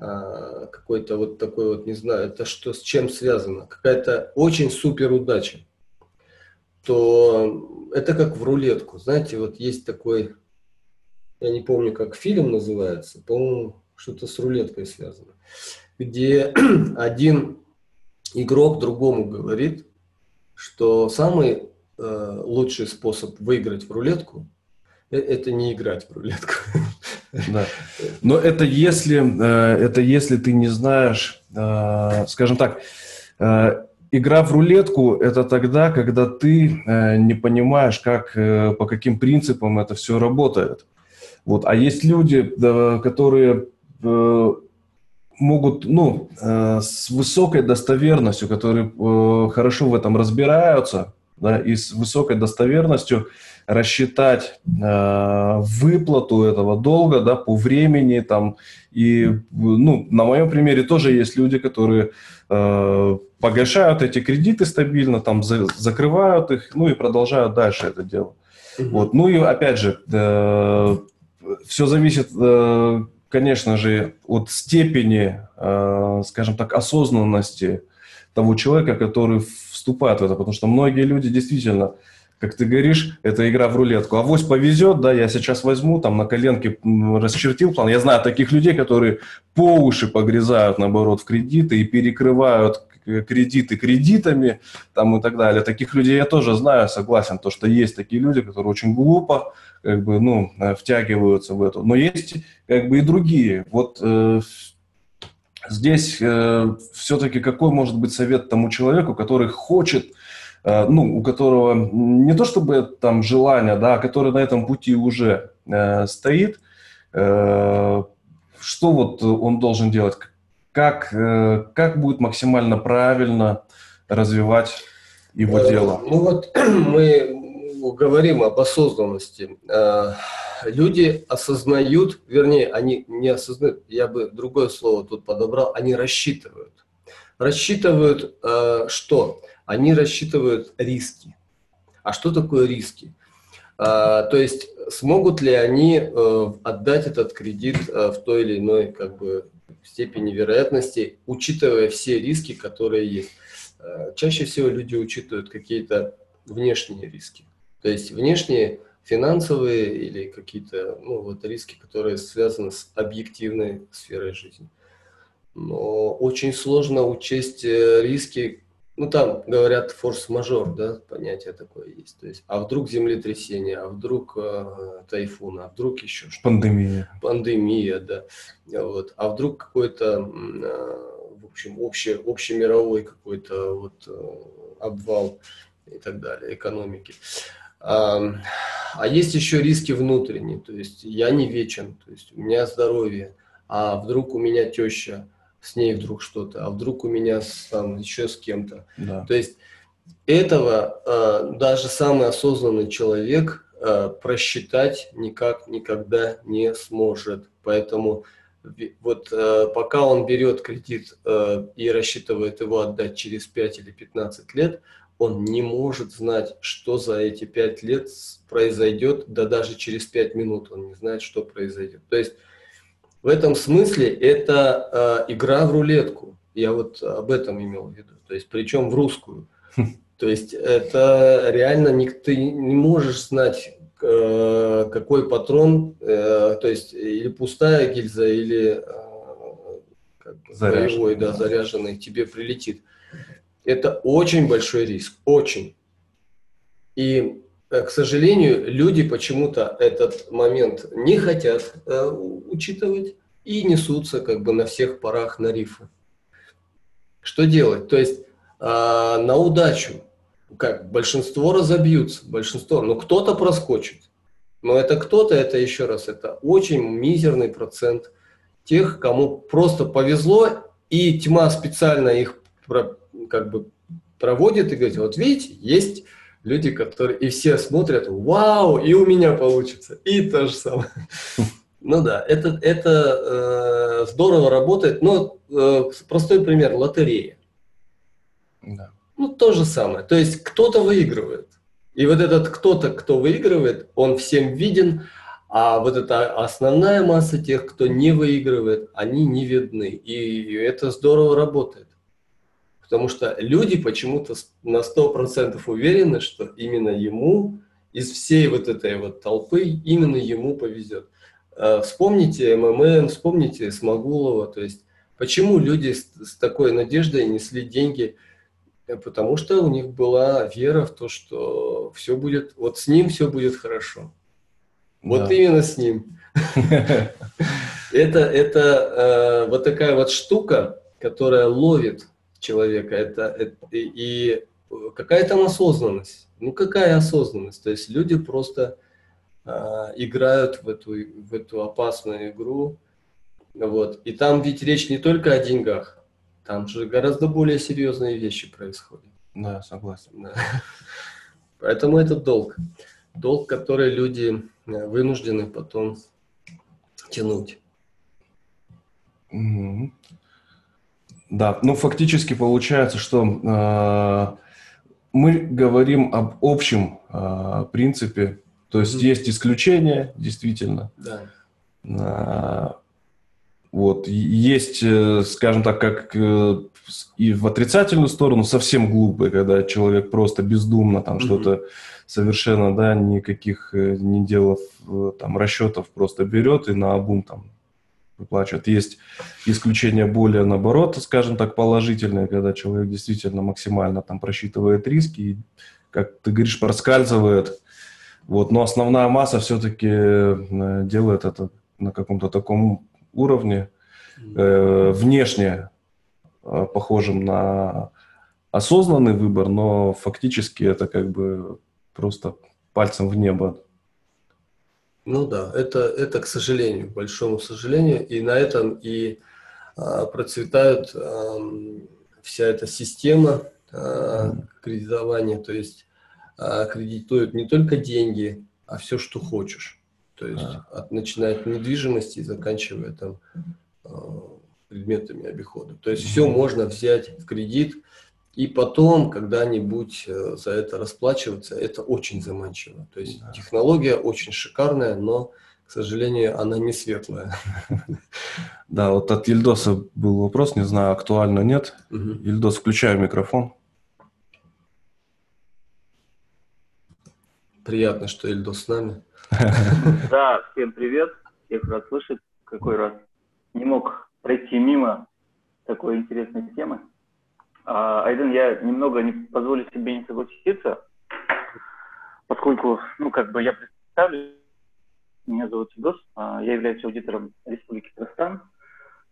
а, какой-то вот такой вот, не знаю, это что с чем связано, какая-то очень супер удача, то это как в рулетку. Знаете, вот есть такой, я не помню, как фильм называется, по-моему, что-то с рулеткой связано, где один игрок другому говорит, что самый э, лучший способ выиграть в рулетку э, это не играть в рулетку. Да. Но это если, э, это если ты не знаешь, э, скажем так, игра в рулетку – это тогда, когда ты не понимаешь, как, по каким принципам это все работает. Вот. А есть люди, которые могут, ну, э, с высокой достоверностью, которые э, хорошо в этом разбираются, да, и с высокой достоверностью рассчитать э, выплату этого долга, да, по времени, там, и, ну, на моем примере тоже есть люди, которые э, погашают эти кредиты стабильно, там за, закрывают их, ну и продолжают дальше это дело. Mm-hmm. Вот. Ну и опять же, э, все зависит, э, конечно же, от степени, э, скажем так, осознанности того человека, который вступает в это, потому что многие люди действительно как ты говоришь, это игра в рулетку. Авось повезет, да, я сейчас возьму, там на коленке расчертил план. Я знаю таких людей, которые по уши погрязают, наоборот, в кредиты и перекрывают кредиты кредитами там и так далее. Таких людей я тоже знаю, согласен, то, что есть такие люди, которые очень глупо как бы, ну, э, втягиваются в это. Но есть как бы и другие. Вот э, здесь э, все-таки какой может быть совет тому человеку, который хочет Э, ну, у которого не то чтобы там желание, да, а который на этом пути уже э, стоит, э, что вот он должен делать? Как, э, как будет максимально правильно развивать его э, дело? Ну вот мы говорим об осознанности. Э, люди осознают, вернее, они не осознают, я бы другое слово тут подобрал, они рассчитывают. Рассчитывают что? они рассчитывают риски. А что такое риски? А, то есть смогут ли они э, отдать этот кредит э, в той или иной как бы, степени вероятности, учитывая все риски, которые есть. Э, чаще всего люди учитывают какие-то внешние риски. То есть внешние финансовые или какие-то ну, вот риски, которые связаны с объективной сферой жизни. Но очень сложно учесть риски, ну там говорят форс-мажор, да, понятие такое есть. То есть, а вдруг землетрясение, а вдруг э, тайфун, а вдруг еще что-то. Пандемия. Пандемия, да. Вот. А вдруг какой-то, э, в общем, общий, общемировой какой-то вот э, обвал и так далее, экономики. А, а есть еще риски внутренние, то есть я не вечен, то есть у меня здоровье, а вдруг у меня теща с ней вдруг что-то, а вдруг у меня с, там еще с кем-то. Да. То есть этого э, даже самый осознанный человек э, просчитать никак никогда не сможет. Поэтому вот э, пока он берет кредит э, и рассчитывает его отдать через 5 или 15 лет, он не может знать, что за эти 5 лет произойдет, да даже через 5 минут он не знает, что произойдет. То есть в этом смысле это э, игра в рулетку. Я вот об этом имел в виду. То есть, причем в русскую. То есть, это реально не, ты не можешь знать, э, какой патрон, э, то есть или пустая гильза, или как бы, боевой, да, заряженный тебе прилетит. Это очень большой риск, очень. И, к сожалению, люди почему-то этот момент не хотят э, учитывать и несутся как бы на всех парах на рифы. Что делать? То есть э, на удачу, как большинство разобьются, большинство, но кто-то проскочит. Но это кто-то, это еще раз, это очень мизерный процент тех, кому просто повезло, и тьма специально их как бы проводит и говорит, вот видите, есть люди, которые, и все смотрят, вау, и у меня получится, и то же самое. Ну да, это, это э, здорово работает, но э, простой пример, лотерея. Да. Ну, то же самое. То есть кто-то выигрывает. И вот этот кто-то, кто выигрывает, он всем виден, а вот эта основная масса тех, кто не выигрывает, они не видны. И это здорово работает. Потому что люди почему-то на 100% уверены, что именно ему из всей вот этой вот толпы именно ему повезет. Э, вспомните ММН, вспомните Смогулова. То есть почему люди с, с такой надеждой несли деньги? Э, потому что у них была вера в то, что все будет, вот с ним все будет хорошо. Вот да. именно с ним. Это, это э, вот такая вот штука, которая ловит человека. Это, это и какая там осознанность? Ну какая осознанность? То есть люди просто а, играют в эту, в эту опасную игру. Вот. И там ведь речь не только о деньгах, там же гораздо более серьезные вещи происходят. Да, согласен. Да. Поэтому это долг. Долг, который люди э, вынуждены потом тянуть. Угу. Да, ну фактически получается, что э, мы говорим об общем э, принципе то есть mm-hmm. есть исключения, действительно. Да. А, вот. Есть, э, скажем так, как э, и в отрицательную сторону совсем глупые, когда человек просто бездумно там mm-hmm. что-то совершенно, да, никаких не делав там расчетов просто берет и на обум там выплачивает. Есть исключения более, наоборот, скажем так, положительные, когда человек действительно максимально там просчитывает риски и, как ты говоришь, проскальзывает вот, но основная масса все-таки э, делает это на каком-то таком уровне, э, внешне э, похожим на осознанный выбор, но фактически это как бы просто пальцем в небо. Ну да, это, это к сожалению, к большому сожалению, и на этом и а, процветает а, вся эта система а, кредитования, то есть а, кредитуют не только деньги, а все, что хочешь. То есть а. от, начиная от недвижимости и заканчивая там а, предметами обихода. То есть все можно взять в кредит, и потом когда-нибудь э, за это расплачиваться, это очень заманчиво. То есть да. технология очень шикарная, но, к сожалению, она не светлая. Да, вот от Ильдоса был вопрос, не знаю, актуально нет. Угу. Ильдос, включаю микрофон. Приятно, что Ильдус с нами. Да, всем привет. Всех рад слышать. Какой раз не мог пройти мимо такой интересной темы. А, Айден, я немного не позволю себе не согласиться, поскольку, ну, как бы я представлю, меня зовут Ильдус, а, я являюсь аудитором Республики Казахстан,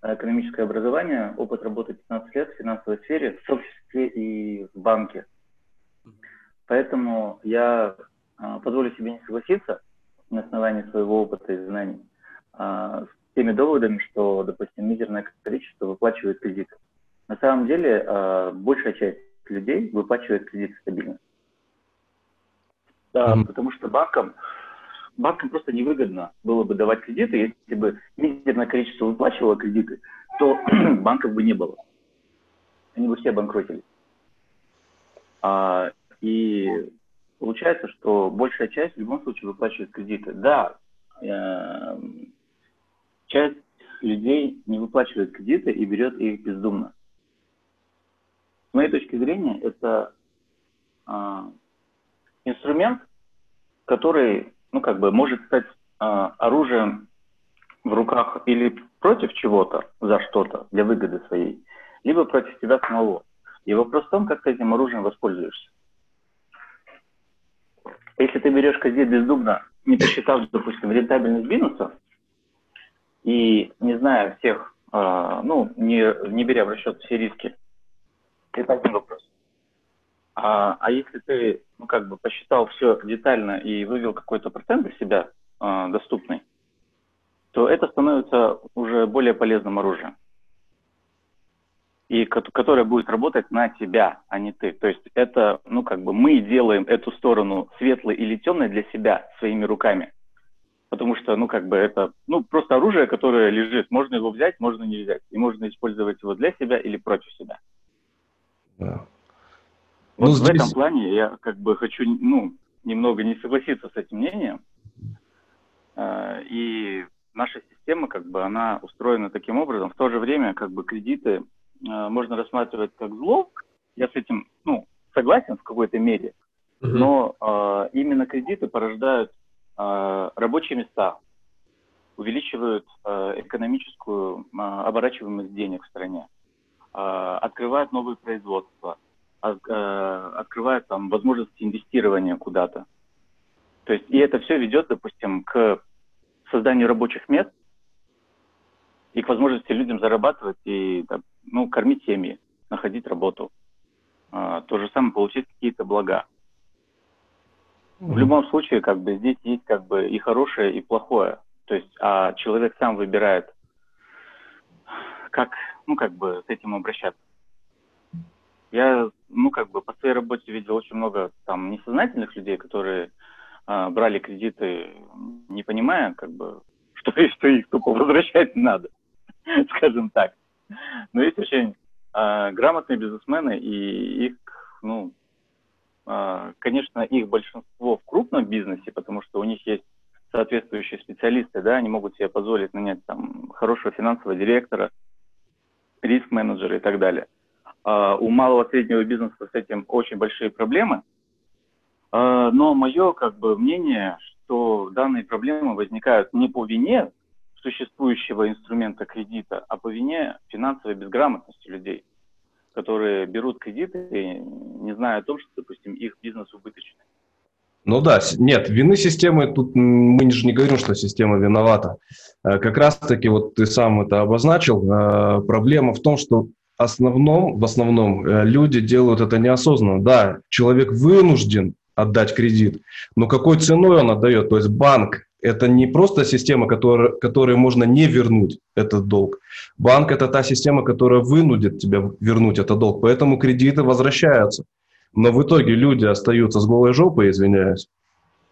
экономическое образование, опыт работы 15 лет в финансовой сфере, в сообществе и в банке. Поэтому я а, позволю себе не согласиться на основании своего опыта и знаний с теми доводами, что, допустим, мизерное количество выплачивает кредиты. На самом деле, а, большая часть людей выплачивает кредиты стабильно. Да, mm-hmm. потому что банкам, банкам просто невыгодно было бы давать кредиты, если бы мизерное количество выплачивало кредиты, то банков бы не было. Они бы все обанкротились. А, и получается, что большая часть в любом случае выплачивает кредиты. Да, э, часть людей не выплачивает кредиты и берет их бездумно. С моей точки зрения, это э, инструмент, который ну, как бы может стать э, оружием в руках или против чего-то, за что-то, для выгоды своей, либо против тебя самого. И вопрос в том, как ты этим оружием воспользуешься. Если ты берешь козет бездумно, не посчитав, допустим, рентабельность бизнеса, и не зная всех, э, ну, не, не беря в расчет все риски, это один вопрос. А, а если ты, ну, как бы посчитал все детально и вывел какой-то процент для себя э, доступный, то это становится уже более полезным оружием. И которое будет работать на тебя, а не ты. То есть это, ну, как бы мы делаем эту сторону светлой или темной для себя своими руками. Потому что, ну, как бы это, ну, просто оружие, которое лежит. Можно его взять, можно не взять. И можно использовать его для себя или против себя. Да. Вот ну, здесь... в этом плане я как бы хочу, ну, немного не согласиться с этим мнением. А, и наша система, как бы, она устроена таким образом. В то же время, как бы, кредиты э, можно рассматривать как зло. Я с этим, ну, согласен в какой-то мере. Uh-huh. Но э, именно кредиты порождают рабочие места, увеличивают экономическую оборачиваемость денег в стране, э, открывают новые производства, э, открывают там возможности инвестирования куда-то. То есть, и это все ведет, допустим, к созданию рабочих мест и к возможности людям зарабатывать и ну, кормить семьи, находить работу. А, то же самое получить какие-то блага. В любом случае, как бы здесь есть как бы и хорошее, и плохое. То есть, а человек сам выбирает, как, ну, как бы с этим обращаться. Я, ну, как бы по своей работе видел очень много там несознательных людей, которые а, брали кредиты, не понимая, как бы, что, что их тупо возвращать надо, скажем так. Но есть очень а, грамотные бизнесмены, и их, ну, а, конечно, их большинство в крупном бизнесе, потому что у них есть соответствующие специалисты, да, они могут себе позволить нанять там хорошего финансового директора, риск-менеджера и так далее. А у малого среднего бизнеса с этим очень большие проблемы – а, но мое как бы мнение, что данные проблемы возникают не по вине существующего инструмента кредита, а по вине финансовой безграмотности людей, которые берут кредиты, не зная о том, что, допустим, их бизнес убыточный. Ну да, нет, вины системы, тут мы же не говорим, что система виновата. Э, как раз-таки, вот ты сам это обозначил, э, проблема в том, что основном, в основном э, люди делают это неосознанно. Да, человек вынужден отдать кредит. Но какой ценой он отдает? То есть банк – это не просто система, которая, которой можно не вернуть этот долг. Банк – это та система, которая вынудит тебя вернуть этот долг. Поэтому кредиты возвращаются. Но в итоге люди остаются с голой жопой, извиняюсь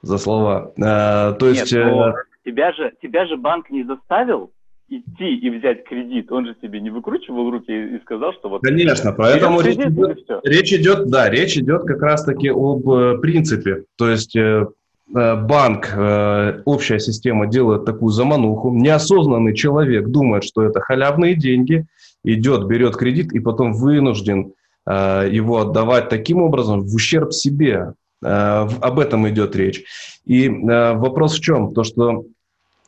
за слова. А, то есть... Нет, э, тебя, же, тебя же банк не заставил идти и взять кредит, он же себе не выкручивал руки и сказал, что вот... Конечно, поэтому речь идет, речь идет, да, речь идет как раз-таки об э, принципе. То есть э, э, банк, общая система делает такую замануху, неосознанный человек думает, что это халявные деньги, идет, берет кредит и потом вынужден его отдавать таким образом в ущерб себе. Об этом идет речь. И вопрос в чем? То, что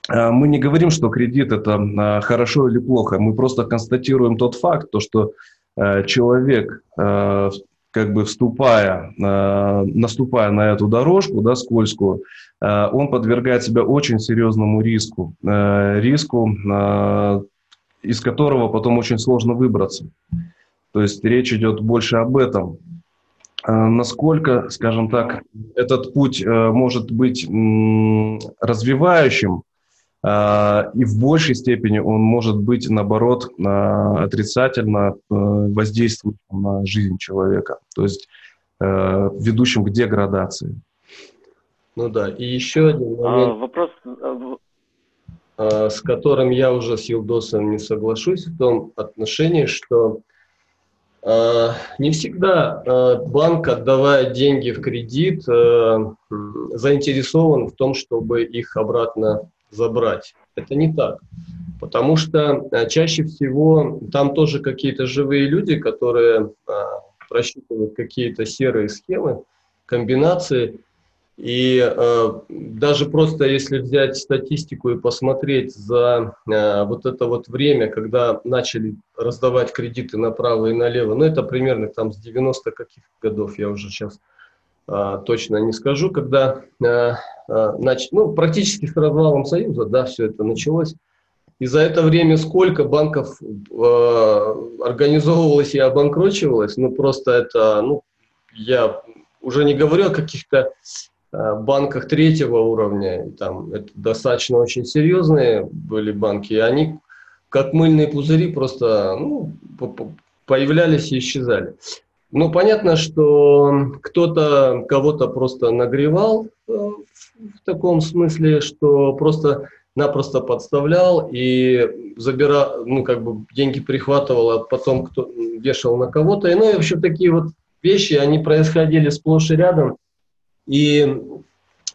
мы не говорим, что кредит это хорошо или плохо. Мы просто констатируем тот факт, то, что человек, как бы вступая, наступая на эту дорожку, да, скользкую, он подвергает себя очень серьезному риску, риску, из которого потом очень сложно выбраться. То есть речь идет больше об этом. Насколько, скажем так, этот путь может быть развивающим, а, и в большей степени он может быть, наоборот, отрицательно э, воздействующим на жизнь человека, то есть э, ведущим к деградации. Ну да, и еще один а, момент, а, вопрос, с которым я уже с Юлдосом не соглашусь в том отношении, что не всегда банк, отдавая деньги в кредит, заинтересован в том, чтобы их обратно забрать. Это не так. Потому что э, чаще всего там тоже какие-то живые люди, которые просчитывают какие-то серые схемы, комбинации. И э, даже просто если взять статистику и посмотреть за э, вот это вот время, когда начали раздавать кредиты направо и налево, ну это примерно там с 90 каких годов, я уже сейчас э, точно не скажу, когда, э, э, нач... ну практически с развалом Союза, да, все это началось. И за это время сколько банков э, организовывалось и обанкрочивалось, ну просто это, ну я уже не говорю о каких-то банках третьего уровня, там это достаточно очень серьезные были банки, и они как мыльные пузыри просто ну, появлялись и исчезали. Ну, понятно, что кто-то кого-то просто нагревал э, в таком смысле, что просто напросто подставлял и забирал, ну, как бы деньги прихватывал, а потом кто вешал на кого-то. И, ну, и вообще такие вот вещи, они происходили сплошь и рядом и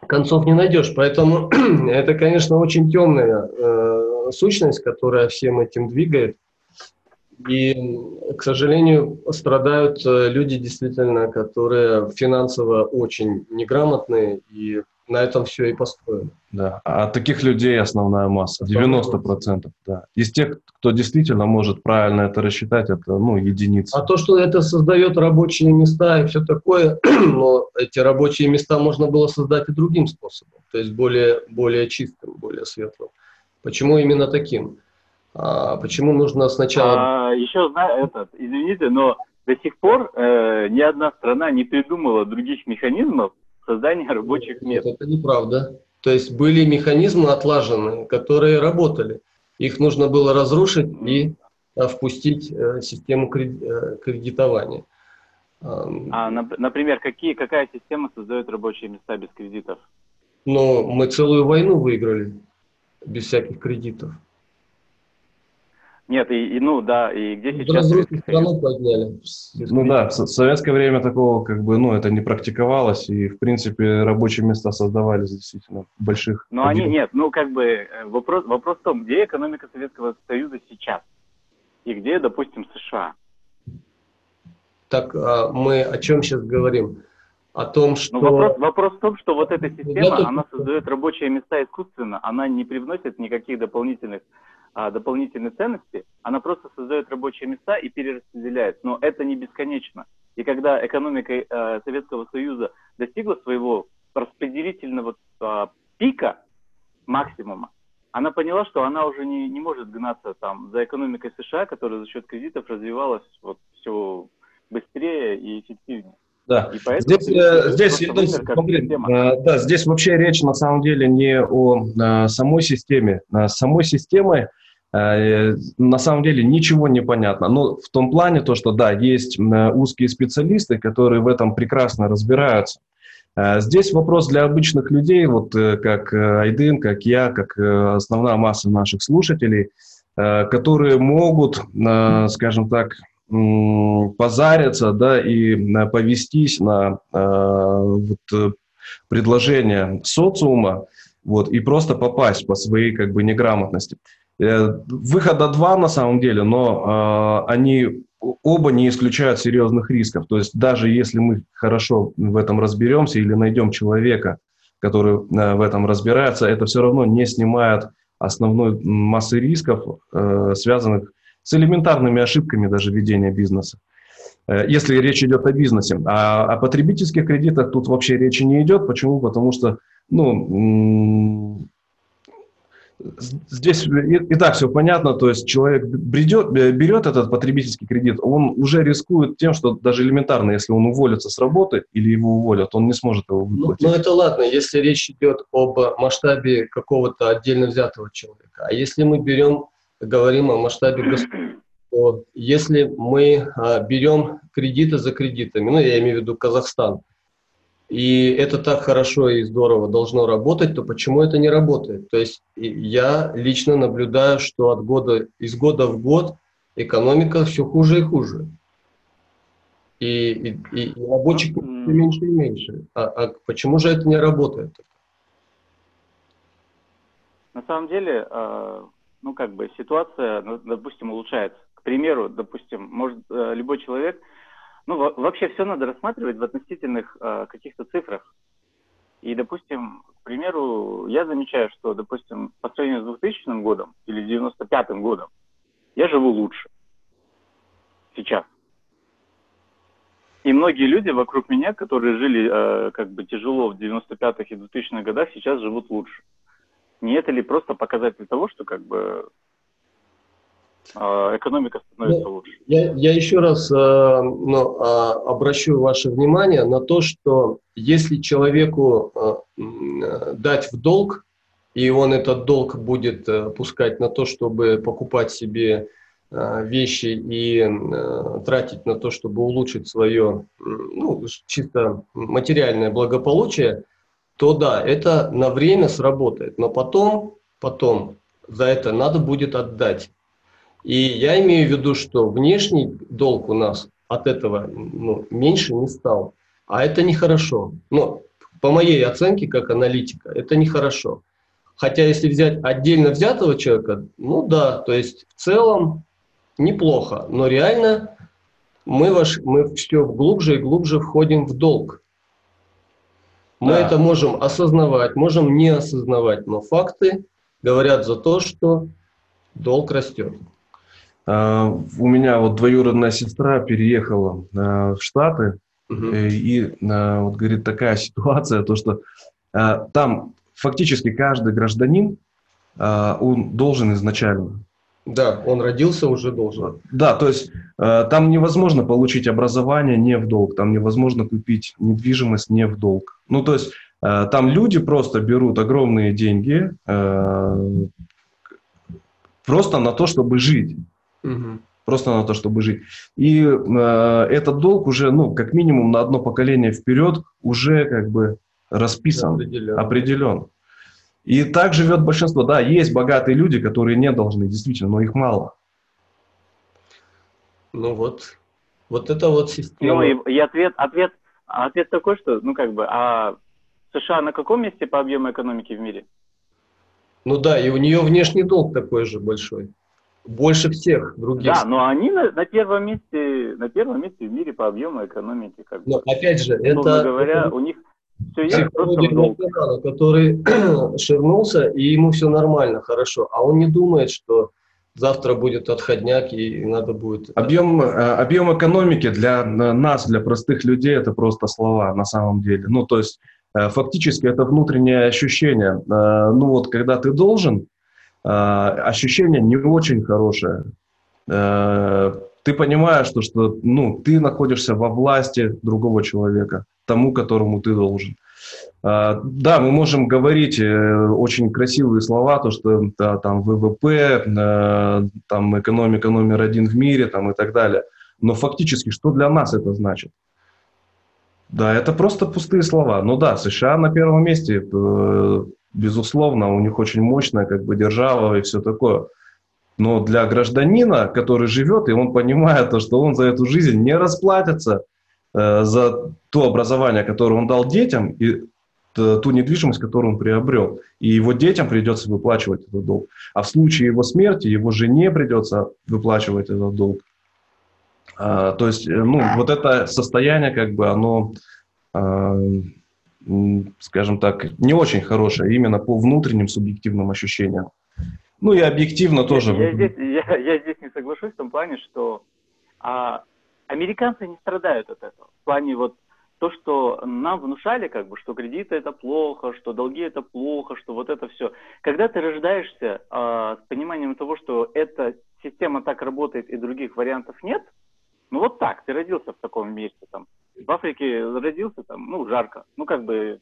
концов не найдешь. Поэтому это, конечно, очень темная э, сущность, которая всем этим двигает. И, к сожалению, страдают э, люди действительно, которые финансово очень неграмотные и на этом все и построено. Да, а таких людей основная масса, 90%. Да. Из тех, кто действительно может правильно это рассчитать, это ну, единицы. А то, что это создает рабочие места и все такое, но эти рабочие места можно было создать и другим способом, то есть более, более чистым, более светлым. Почему именно таким? А почему нужно сначала... А, еще знаю, этот, извините, но до сих пор э, ни одна страна не придумала других механизмов, создания рабочих мест. Нет, это неправда. То есть были механизмы отлаженные, которые работали. Их нужно было разрушить и а, впустить э, систему э, кредитования. А, например, какие, какая система создает рабочие места без кредитов? Ну, мы целую войну выиграли без всяких кредитов. Нет, и, и ну да, и где сейчас... Разрушить страну подняли. Ну да, в советское время такого как бы, ну это не практиковалось, и в принципе рабочие места создавались действительно больших. Но они, нет, ну как бы э, вопрос, вопрос в том, где экономика Советского Союза сейчас и где, допустим, США. Так а мы о чем сейчас говорим? О том, ну, что... Ну, вопрос, вопрос в том, что вот эта система, она создает рабочие места искусственно, она не привносит никаких дополнительных а, дополнительной ценности, она просто создает рабочие места и перераспределяет. Но это не бесконечно. И когда экономика э, Советского Союза достигла своего распределительного э, пика, максимума, она поняла, что она уже не, не может гнаться там за экономикой США, которая за счет кредитов развивалась вот все быстрее и эффективнее. Да. И здесь, э, здесь, ну, смотри, э, да, здесь вообще речь на самом деле не о э, самой системе. Э, самой системой на самом деле ничего не понятно. Но в том плане то, что да, есть узкие специалисты, которые в этом прекрасно разбираются. Э, здесь вопрос для обычных людей, вот э, как Айдын, как я, как основная масса наших слушателей, которые могут, скажем так, позариться да, и повестись на вот, предложение социума вот, и просто попасть по своей как бы неграмотности. Э, выхода два на самом деле, но э, они оба не исключают серьезных рисков. То есть даже если мы хорошо в этом разберемся или найдем человека, который э, в этом разбирается, это все равно не снимает основной массы рисков, э, связанных с элементарными ошибками даже ведения бизнеса. Э, если речь идет о бизнесе. А о потребительских кредитах тут вообще речи не идет. Почему? Потому что ну, Здесь и, и так все понятно, то есть человек бредет, берет этот потребительский кредит, он уже рискует тем, что даже элементарно, если он уволится с работы или его уволят, он не сможет его ну, выплатить. Ну, ну это ладно, если речь идет об масштабе какого-то отдельно взятого человека. А если мы берем, говорим о масштабе государства, то если мы а, берем кредиты за кредитами, ну я имею в виду Казахстан, и это так хорошо и здорово должно работать, то почему это не работает? То есть я лично наблюдаю, что от года, из года в год экономика все хуже и хуже. И, и, и рабочих все меньше и меньше. А, а почему же это не работает? На самом деле, э, ну как бы ситуация, ну, допустим, улучшается. К примеру, допустим, может э, любой человек ну, вообще все надо рассматривать в относительных э, каких-то цифрах. И, допустим, к примеру, я замечаю, что, допустим, по сравнению с 2000 годом или 95 годом, я живу лучше сейчас. И многие люди вокруг меня, которые жили э, как бы тяжело в 95-х и 2000-х годах, сейчас живут лучше. Не это ли просто показатель того, что как бы экономика становится ну, лучше? Я, я еще раз э, ну, э, обращу ваше внимание на то, что если человеку э, дать в долг, и он этот долг будет э, пускать на то, чтобы покупать себе вещи и тратить на то, чтобы улучшить свое ну, чисто материальное благополучие, то да, это на время сработает. Но потом, потом за это надо будет отдать. И я имею в виду, что внешний долг у нас от этого ну, меньше не стал. А это нехорошо. Но по моей оценке, как аналитика, это нехорошо. Хотя если взять отдельно взятого человека, ну да, то есть в целом неплохо, но реально мы, ваш, мы все глубже и глубже входим в долг. Мы да. это можем осознавать, можем не осознавать, но факты говорят за то, что долг растет. Uh, у меня вот двоюродная сестра переехала uh, в Штаты, угу. и uh, вот говорит такая ситуация, то что там фактически каждый гражданин он должен изначально да, он родился уже должен. Да, то есть там невозможно получить образование не в долг, там невозможно купить недвижимость не в долг. Ну, то есть там люди просто берут огромные деньги просто на то, чтобы жить. Угу. Просто на то, чтобы жить. И э, этот долг уже, ну, как минимум на одно поколение вперед уже как бы расписан, определен. определен. И так живет большинство. Да, есть богатые люди, которые не должны, действительно, но их мало. Ну вот, вот это вот система. Ну и, и ответ, ответ, ответ такой, что, ну как бы, а США на каком месте по объему экономики в мире? Ну да, и у нее внешний долг такой же большой. Больше всех других. Да, но они на, на первом месте, на первом месте в мире по объему экономики. Как но опять же, это... говоря, у них все есть просто который ширнулся, и ему все нормально, хорошо. А он не думает, что завтра будет отходняк и надо будет... Объем, э, объем экономики для нас, для простых людей, это просто слова на самом деле. Ну, то есть э, фактически это внутреннее ощущение. Э, ну вот, когда ты должен, ощущение не очень хорошее. Ты понимаешь, что, что ну, ты находишься во власти другого человека тому, которому ты должен. А, да, мы можем говорить э, очень красивые слова, то, что да, там ВВП, э, там экономика номер один в мире там, и так далее. Но фактически, что для нас это значит? Да, это просто пустые слова. Ну да, США на первом месте, э, безусловно, у них очень мощная как бы держава и все такое. Но для гражданина, который живет, и он понимает то, что он за эту жизнь не расплатится, Э, за то образование, которое он дал детям, и ту недвижимость, которую он приобрел. И его детям придется выплачивать этот долг. А в случае его смерти его жене придется выплачивать этот долг. А, то есть, э, ну, вот это состояние, как бы, оно, а, скажем так, не очень хорошее именно по внутренним субъективным ощущениям. Ну и объективно тоже. Я, я, здесь, я, я здесь не соглашусь в том плане, что а, Американцы не страдают от этого. В плане вот то, что нам внушали, как бы, что кредиты это плохо, что долги это плохо, что вот это все. Когда ты рождаешься э, с пониманием того, что эта система так работает и других вариантов нет, ну вот так, ты родился в таком месте, там, в Африке родился, там, ну, жарко, ну, как бы,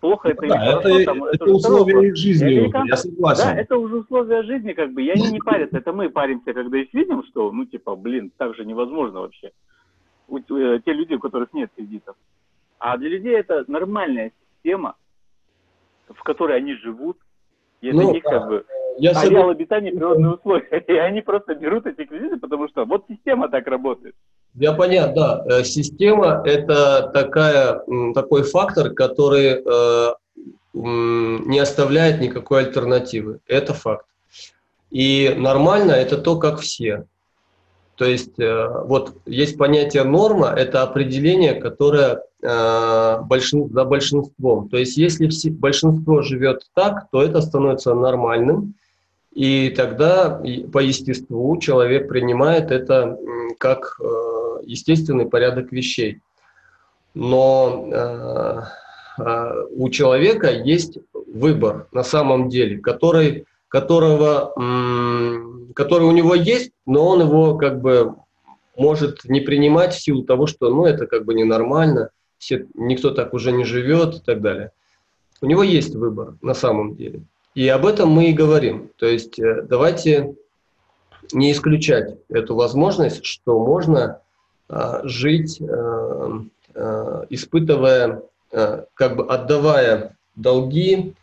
плохо это да, хорошо, там, это, это условия их жизни, я согласен. Да, это уже условия жизни, как бы, и они не парятся, это мы паримся, когда их видим, что, ну, типа, блин, так же невозможно вообще. У, э, те люди, у которых нет кредитов. А для людей это нормальная система, в которой они живут, и это ну, них, как бы, я ареал обитания природные условия. И они просто берут эти кредиты, потому что вот система так работает. Я понятно, да. Э, система – это такая, такой фактор, который э, не оставляет никакой альтернативы. Это факт. И нормально – это то, как все. То есть э, вот есть понятие норма, это определение, которое э, большин, за большинством. То есть если все, большинство живет так, то это становится нормальным, и тогда по естеству человек принимает это как э, естественный порядок вещей. Но э, э, у человека есть выбор на самом деле, который, которого который у него есть, но он его как бы может не принимать в силу того, что ну, это как бы ненормально, все, никто так уже не живет и так далее. У него есть выбор на самом деле. И об этом мы и говорим. То есть э, давайте не исключать эту возможность, что можно а, жить, а, испытывая, как бы отдавая долги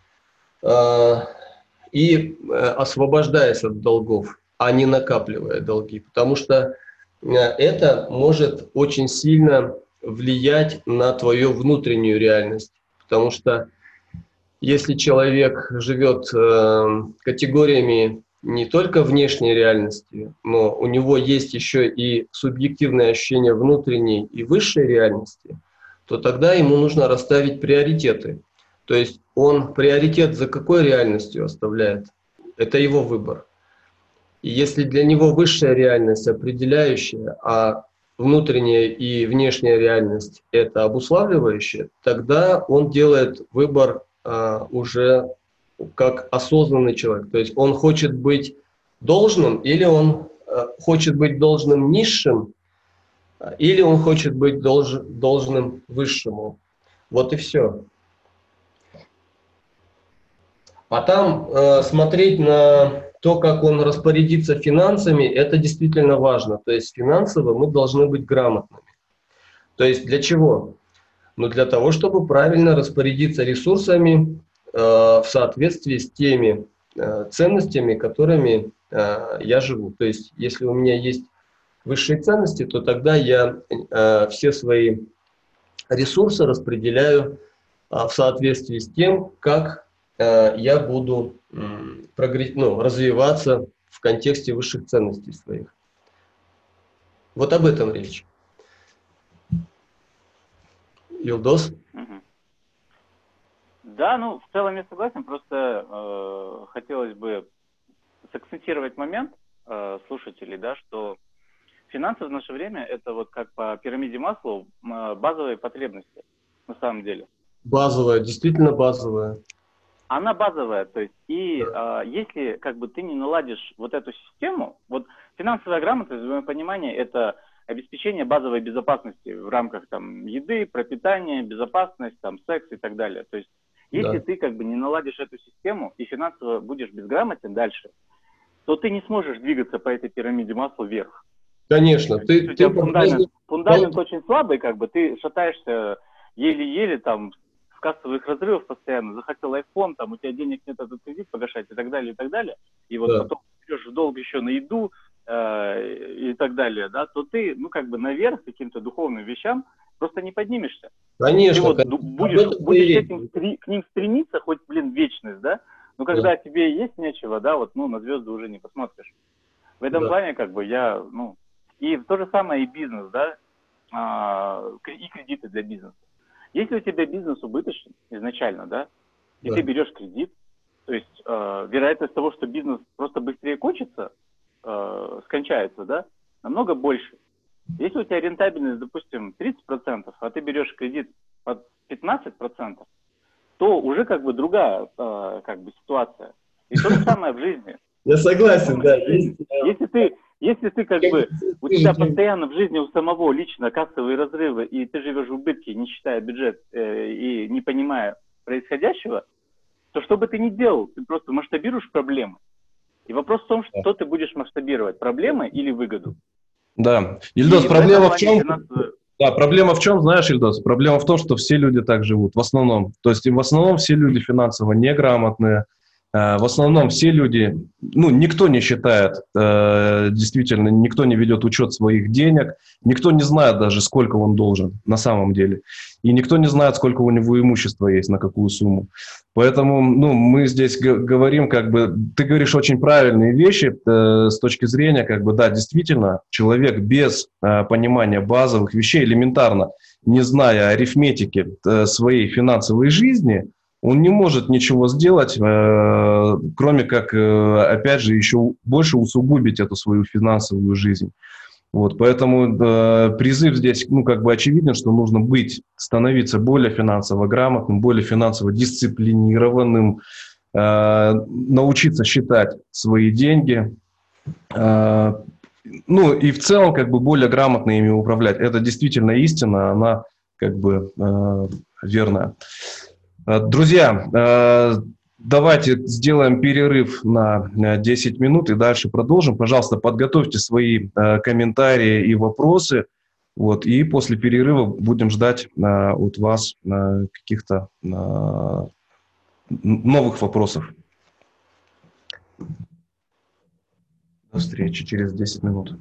и освобождаясь от долгов а не накапливая долги. Потому что э, это может очень сильно влиять на твою внутреннюю реальность. Потому что если человек живет э, категориями не только внешней реальности, но у него есть еще и субъективное ощущение внутренней и высшей реальности, то тогда ему нужно расставить приоритеты. То есть он приоритет за какой реальностью оставляет? Это его выбор. И если для него высшая реальность определяющая, а внутренняя и внешняя реальность это обуславливающая, тогда он делает выбор уже как осознанный человек. То есть он хочет быть должным или он а, хочет быть должным низшим, или он хочет быть долж, должным высшему. Вот и все. А там э, смотреть на то, как он распорядится финансами, это действительно важно. То есть финансово мы должны быть грамотными. То есть для чего? Ну, для того, чтобы правильно распорядиться ресурсами э, в соответствии с теми э, ценностями, которыми э, я живу. То есть если у меня есть высшие ценности, то тогда я э, все свои ресурсы распределяю э, в соответствии с тем, как Э, я буду ну, развиваться в контексте высших ценностей своих. Вот об этом речь. Илдос? Да, ну, в целом я согласен, просто э, хотелось бы сакцентировать момент э, слушателей, да, что финансы в наше время это вот как по пирамиде Маслоу э, базовые потребности на самом деле. Базовая, действительно базовая она базовая, то есть и э, если как бы ты не наладишь вот эту систему, вот финансовая грамотность, в моем понимании, это обеспечение базовой безопасности в рамках там еды, пропитания, безопасность, там секс и так далее. То есть если да. ты как бы не наладишь эту систему и финансово будешь безграмотен дальше, то ты не сможешь двигаться по этой пирамиде масла вверх. Конечно, ты, ты фундамент, фундамент очень слабый, как бы ты шатаешься еле-еле там кассовых разрывов постоянно, захотел iPhone, там у тебя денег нет этот кредит погашать и так далее, и так далее, и вот да. потом берешь в долг еще на еду э, и так далее, да, то ты, ну, как бы наверх каким-то духовным вещам просто не поднимешься. Конечно. Ты вот конечно. будешь, будешь этим, к ним стремиться, хоть, блин, вечность, да, но когда да. тебе есть нечего, да, вот, ну, на звезды уже не посмотришь. В этом да. плане, как бы, я, ну, и то же самое и бизнес, да, а, и кредиты для бизнеса. Если у тебя бизнес убыточный изначально, да, и да. ты берешь кредит, то есть э, вероятность того, что бизнес просто быстрее кончится, э, скончается, да, намного больше. Если у тебя рентабельность, допустим, 30%, а ты берешь кредит под 15%, то уже как бы другая э, как бы ситуация. И то же самое в жизни. Я согласен, да. Если ты если ты как бы, у тебя постоянно в жизни у самого лично кассовые разрывы, и ты живешь в убытке, не считая бюджет э, и не понимая происходящего, то что бы ты ни делал, ты просто масштабируешь проблемы. И вопрос в том, что ты будешь масштабировать, проблемы или выгоду. Да. Ильдос, и проблема в чем? Финансовую... Да, проблема в чем, знаешь, Ильдос? Проблема в том, что все люди так живут, в основном. То есть в основном все люди финансово неграмотные, в основном все люди, ну, никто не считает, э, действительно, никто не ведет учет своих денег, никто не знает даже, сколько он должен на самом деле. И никто не знает, сколько у него имущества есть, на какую сумму. Поэтому, ну, мы здесь говорим, как бы, ты говоришь очень правильные вещи э, с точки зрения, как бы, да, действительно, человек без э, понимания базовых вещей, элементарно, не зная арифметики э, своей финансовой жизни, он не может ничего сделать, э, кроме как, э, опять же, еще больше усугубить эту свою финансовую жизнь. Вот, поэтому э, призыв здесь, ну, как бы очевидно, что нужно быть, становиться более финансово грамотным, более финансово дисциплинированным, э, научиться считать свои деньги, э, ну, и в целом, как бы, более грамотно ими управлять. Это действительно истина, она, как бы, э, верная. Э, друзья, э, давайте сделаем перерыв на 10 минут и дальше продолжим. Пожалуйста, подготовьте свои э, комментарии и вопросы. Вот, и после перерыва будем ждать от вас каких-то новых вопросов. До встречи через 10 минут.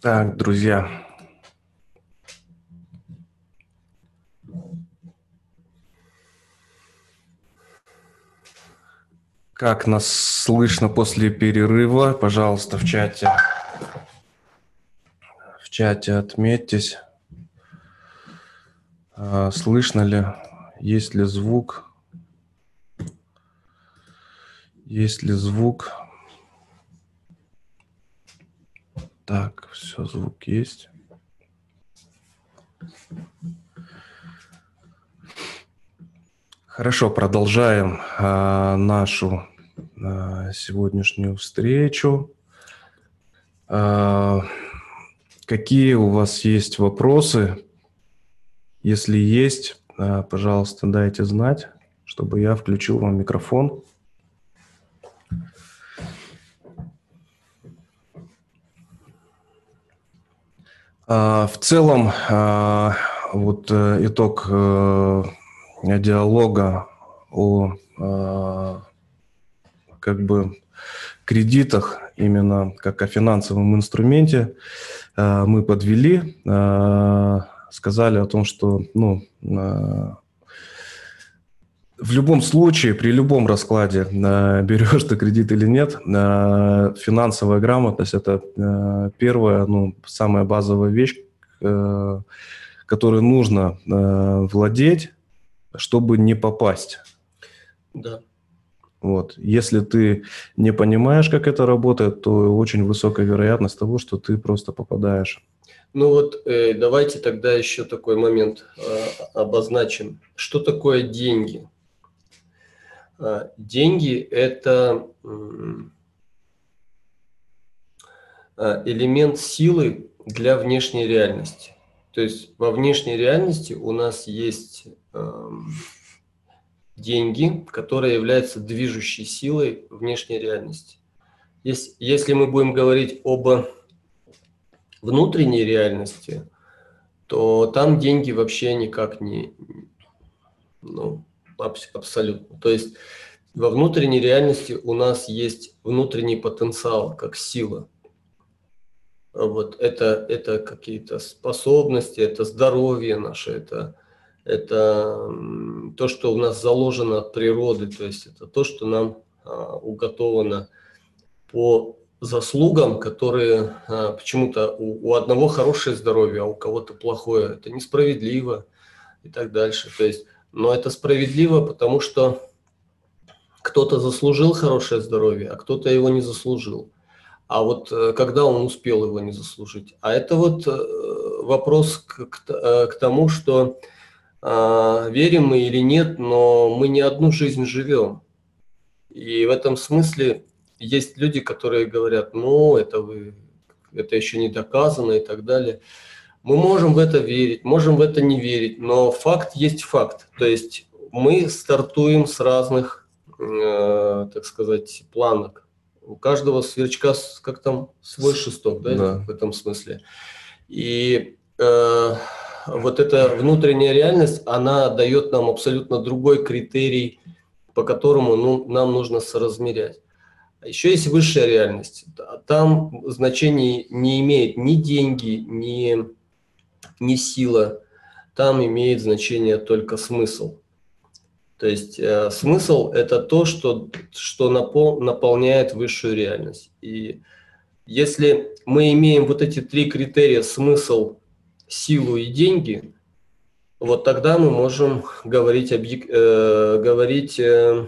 Так, друзья. Как нас слышно после перерыва? Пожалуйста, в чате. В чате отметьтесь. А, слышно ли? Есть ли звук? Есть ли звук? Так, все, звук есть. Хорошо, продолжаем а, нашу а, сегодняшнюю встречу. А, какие у вас есть вопросы? Если есть, а, пожалуйста, дайте знать, чтобы я включил вам микрофон. В целом, а, вот э, итог э, диалога о как бы кредитах, именно как о финансовом инструменте, мы подвели, сказали о том, что ну, в любом случае, при любом раскладе, э, берешь ты кредит или нет, э, финансовая грамотность – это э, первая, ну, самая базовая вещь, которой нужно владеть, чтобы не попасть. Да. Вот. Если ты не понимаешь, как это работает, то очень высокая вероятность того, что ты просто попадаешь. Ну вот э, давайте тогда еще такой момент э, обозначим. Что такое деньги? А, деньги – это а, элемент силы для внешней реальности. То есть во внешней реальности у нас есть деньги, которые являются движущей силой внешней реальности. Если мы будем говорить об внутренней реальности, то там деньги вообще никак не, ну, абсолютно. То есть во внутренней реальности у нас есть внутренний потенциал, как сила. Вот это, это какие-то способности, это здоровье наше, это, это то, что у нас заложено от природы, то есть это то, что нам а, уготовано по заслугам, которые а, почему-то у, у одного хорошее здоровье, а у кого-то плохое. Это несправедливо и так дальше. То есть но это справедливо, потому что кто-то заслужил хорошее здоровье, а кто-то его не заслужил. А вот э, когда он успел его не заслужить? А это вот э, вопрос к, к, э, к тому, что э, верим мы или нет, но мы не одну жизнь живем. И в этом смысле есть люди, которые говорят, ну, это вы, это еще не доказано и так далее. Мы можем в это верить, можем в это не верить, но факт есть факт. То есть мы стартуем с разных, э, так сказать, планок. У каждого сверчка, как там, свой шесток, да, да. в этом смысле. И э, вот эта внутренняя реальность, она дает нам абсолютно другой критерий, по которому ну, нам нужно соразмерять. Еще есть высшая реальность. Там значение не имеет ни деньги, ни не сила, там имеет значение только смысл. То есть э, смысл – это то, что, что напол, наполняет высшую реальность. И если мы имеем вот эти три критерия – смысл, силу и деньги, вот тогда мы можем говорить, объек, э, говорить э,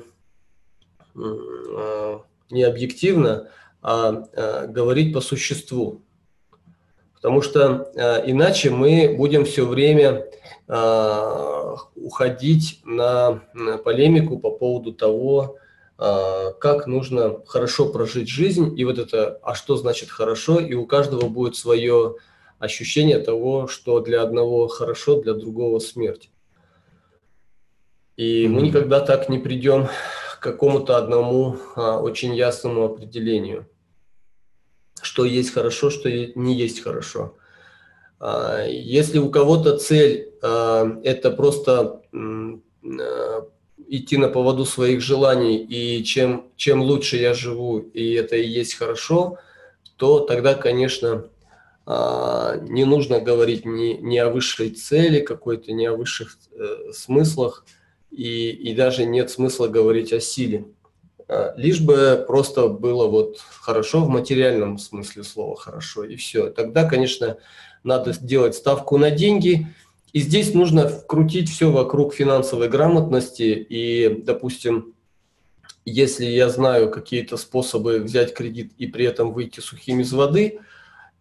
э, не объективно, а э, говорить по существу. Потому что э, иначе мы будем все время э, уходить на, на полемику по поводу того, э, как нужно хорошо прожить жизнь. И вот это, а что значит хорошо? И у каждого будет свое ощущение того, что для одного хорошо, для другого смерть. И mm-hmm. мы никогда так не придем к какому-то одному а, очень ясному определению что есть хорошо, что не есть хорошо. А, если у кого-то цель а, – это просто а, идти на поводу своих желаний, и чем, чем лучше я живу, и это и есть хорошо, то тогда, конечно, не нужно говорить ни, ни о высшей цели какой-то, ни о высших э, смыслах, и, и даже нет смысла говорить о силе. А, лишь бы просто было вот хорошо в материальном смысле слова хорошо, и все. Тогда, конечно, надо сделать ставку на деньги, и здесь нужно вкрутить все вокруг финансовой грамотности, и, допустим, если я знаю какие-то способы взять кредит и при этом выйти сухим из воды –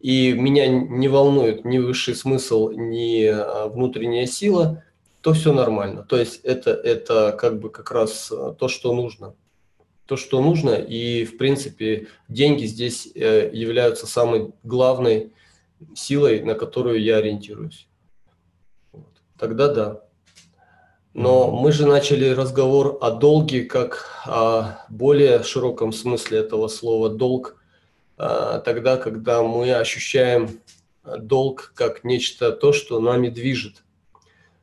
и меня не волнует ни высший смысл, ни а, внутренняя сила, то все нормально. То есть это, это как бы как раз а, то, что нужно. То, что нужно, и в принципе деньги здесь э, являются самой главной силой, на которую я ориентируюсь. Вот. Тогда да. Но мы же начали разговор о долге как о более широком смысле этого слова долг – а, тогда, когда мы ощущаем долг как нечто то, что нами движет.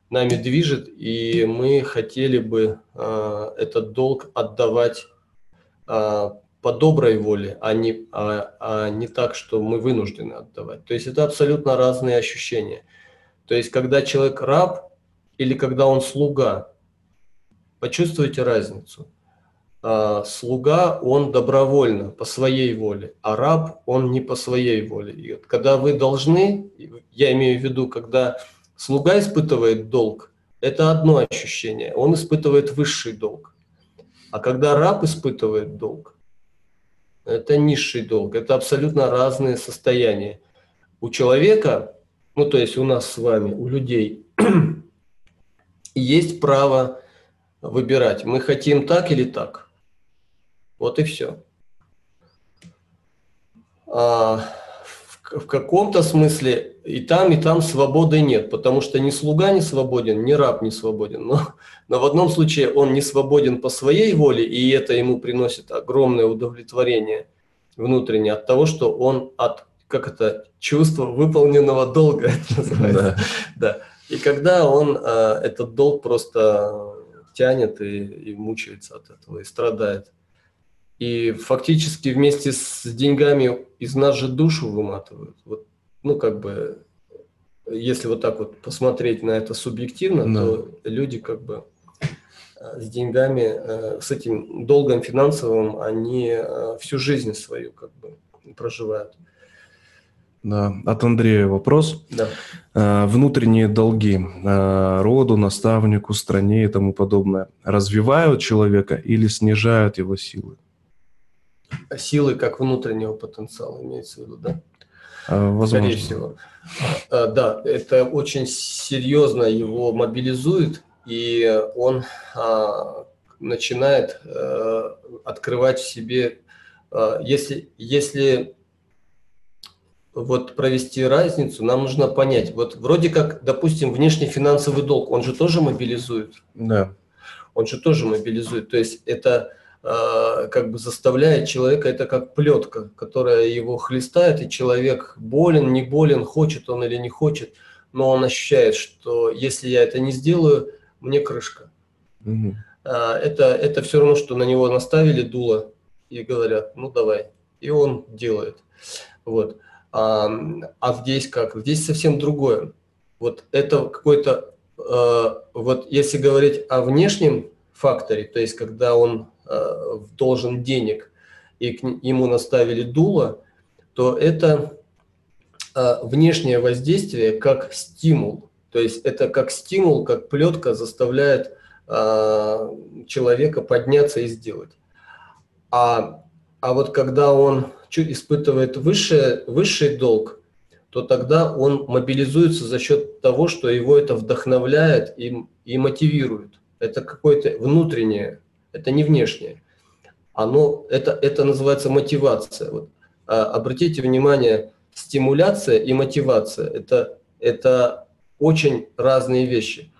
Нами движет, и мы хотели бы а, этот долг отдавать по доброй воле, а не, а, а не так, что мы вынуждены отдавать. То есть это абсолютно разные ощущения. То есть когда человек раб или когда он слуга, почувствуйте разницу – а, слуга, он добровольно, по своей воле, а раб, он не по своей воле. И вот когда вы должны, я имею в виду, когда слуга испытывает долг, это одно ощущение, он испытывает высший долг. А когда раб испытывает долг, это низший долг, это абсолютно разные состояния. У человека, ну то есть у нас с вами, у людей, есть право выбирать, мы хотим так или так. Вот и все. А, в, в каком-то смысле и там, и там свободы нет, потому что ни слуга не свободен, ни раб не свободен. Но, но в одном случае он не свободен по своей воле, и это ему приносит огромное удовлетворение внутреннее от того, что он от как это чувство выполненного долга это называется. Да. да. И когда он э, этот долг просто тянет и, и мучается от этого и страдает. И фактически вместе с деньгами из нас же душу выматывают. Вот, ну, как бы, если вот так вот посмотреть на это субъективно, да. то люди как бы э, с деньгами, э, с этим долгом финансовым, они э, всю жизнь свою как бы проживают. Да, от Андрея вопрос. Да. Внутренние долги роду, наставнику, стране и тому подобное развивают человека или снижают его силы? силы как внутреннего потенциала имеется в виду, да? А, возможно. Скорее всего. А, да, это очень серьезно его мобилизует, и он а, начинает а, открывать в себе, если, если вот провести разницу, нам нужно понять, вот вроде как, допустим, внешний финансовый долг, он же тоже мобилизует. Да. Он же тоже мобилизует. То есть это Э, как бы заставляет человека, это как плетка, которая его хлестает, и человек болен, не болен, хочет он или не хочет, но он ощущает, что если я это не сделаю, мне крышка. Угу. Это, это все равно, что на него наставили дуло и говорят, ну давай, и он делает. Вот. А, а здесь как? Здесь совсем другое. Вот это какой-то, э, вот если говорить о внешнем факторе, то есть когда он Э, должен денег, и к ему наставили дуло, то это э, внешнее воздействие как стимул. То есть это как стимул, как плетка заставляет э, человека подняться и сделать. А, а вот когда он испытывает высшее, высший долг, то тогда он мобилизуется за счет того, что его это вдохновляет и, и мотивирует. Это какое-то внутреннее это не внешнее. Оно, это, это называется мотивация. Вот, а, обратите внимание, стимуляция и мотивация это, – это очень разные вещи.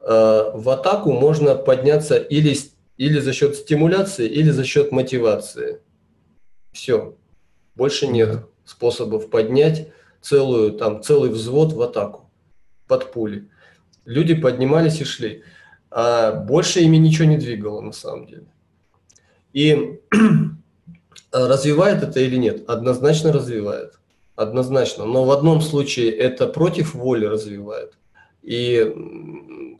А, в атаку можно подняться или, или за счет стимуляции, или за счет мотивации. Все. Больше нет способов поднять целую, там, целый взвод в атаку под пули. Люди поднимались и шли. А больше ими ничего не двигало на самом деле. И развивает это или нет? Однозначно развивает. Однозначно. Но в одном случае это против воли развивает. И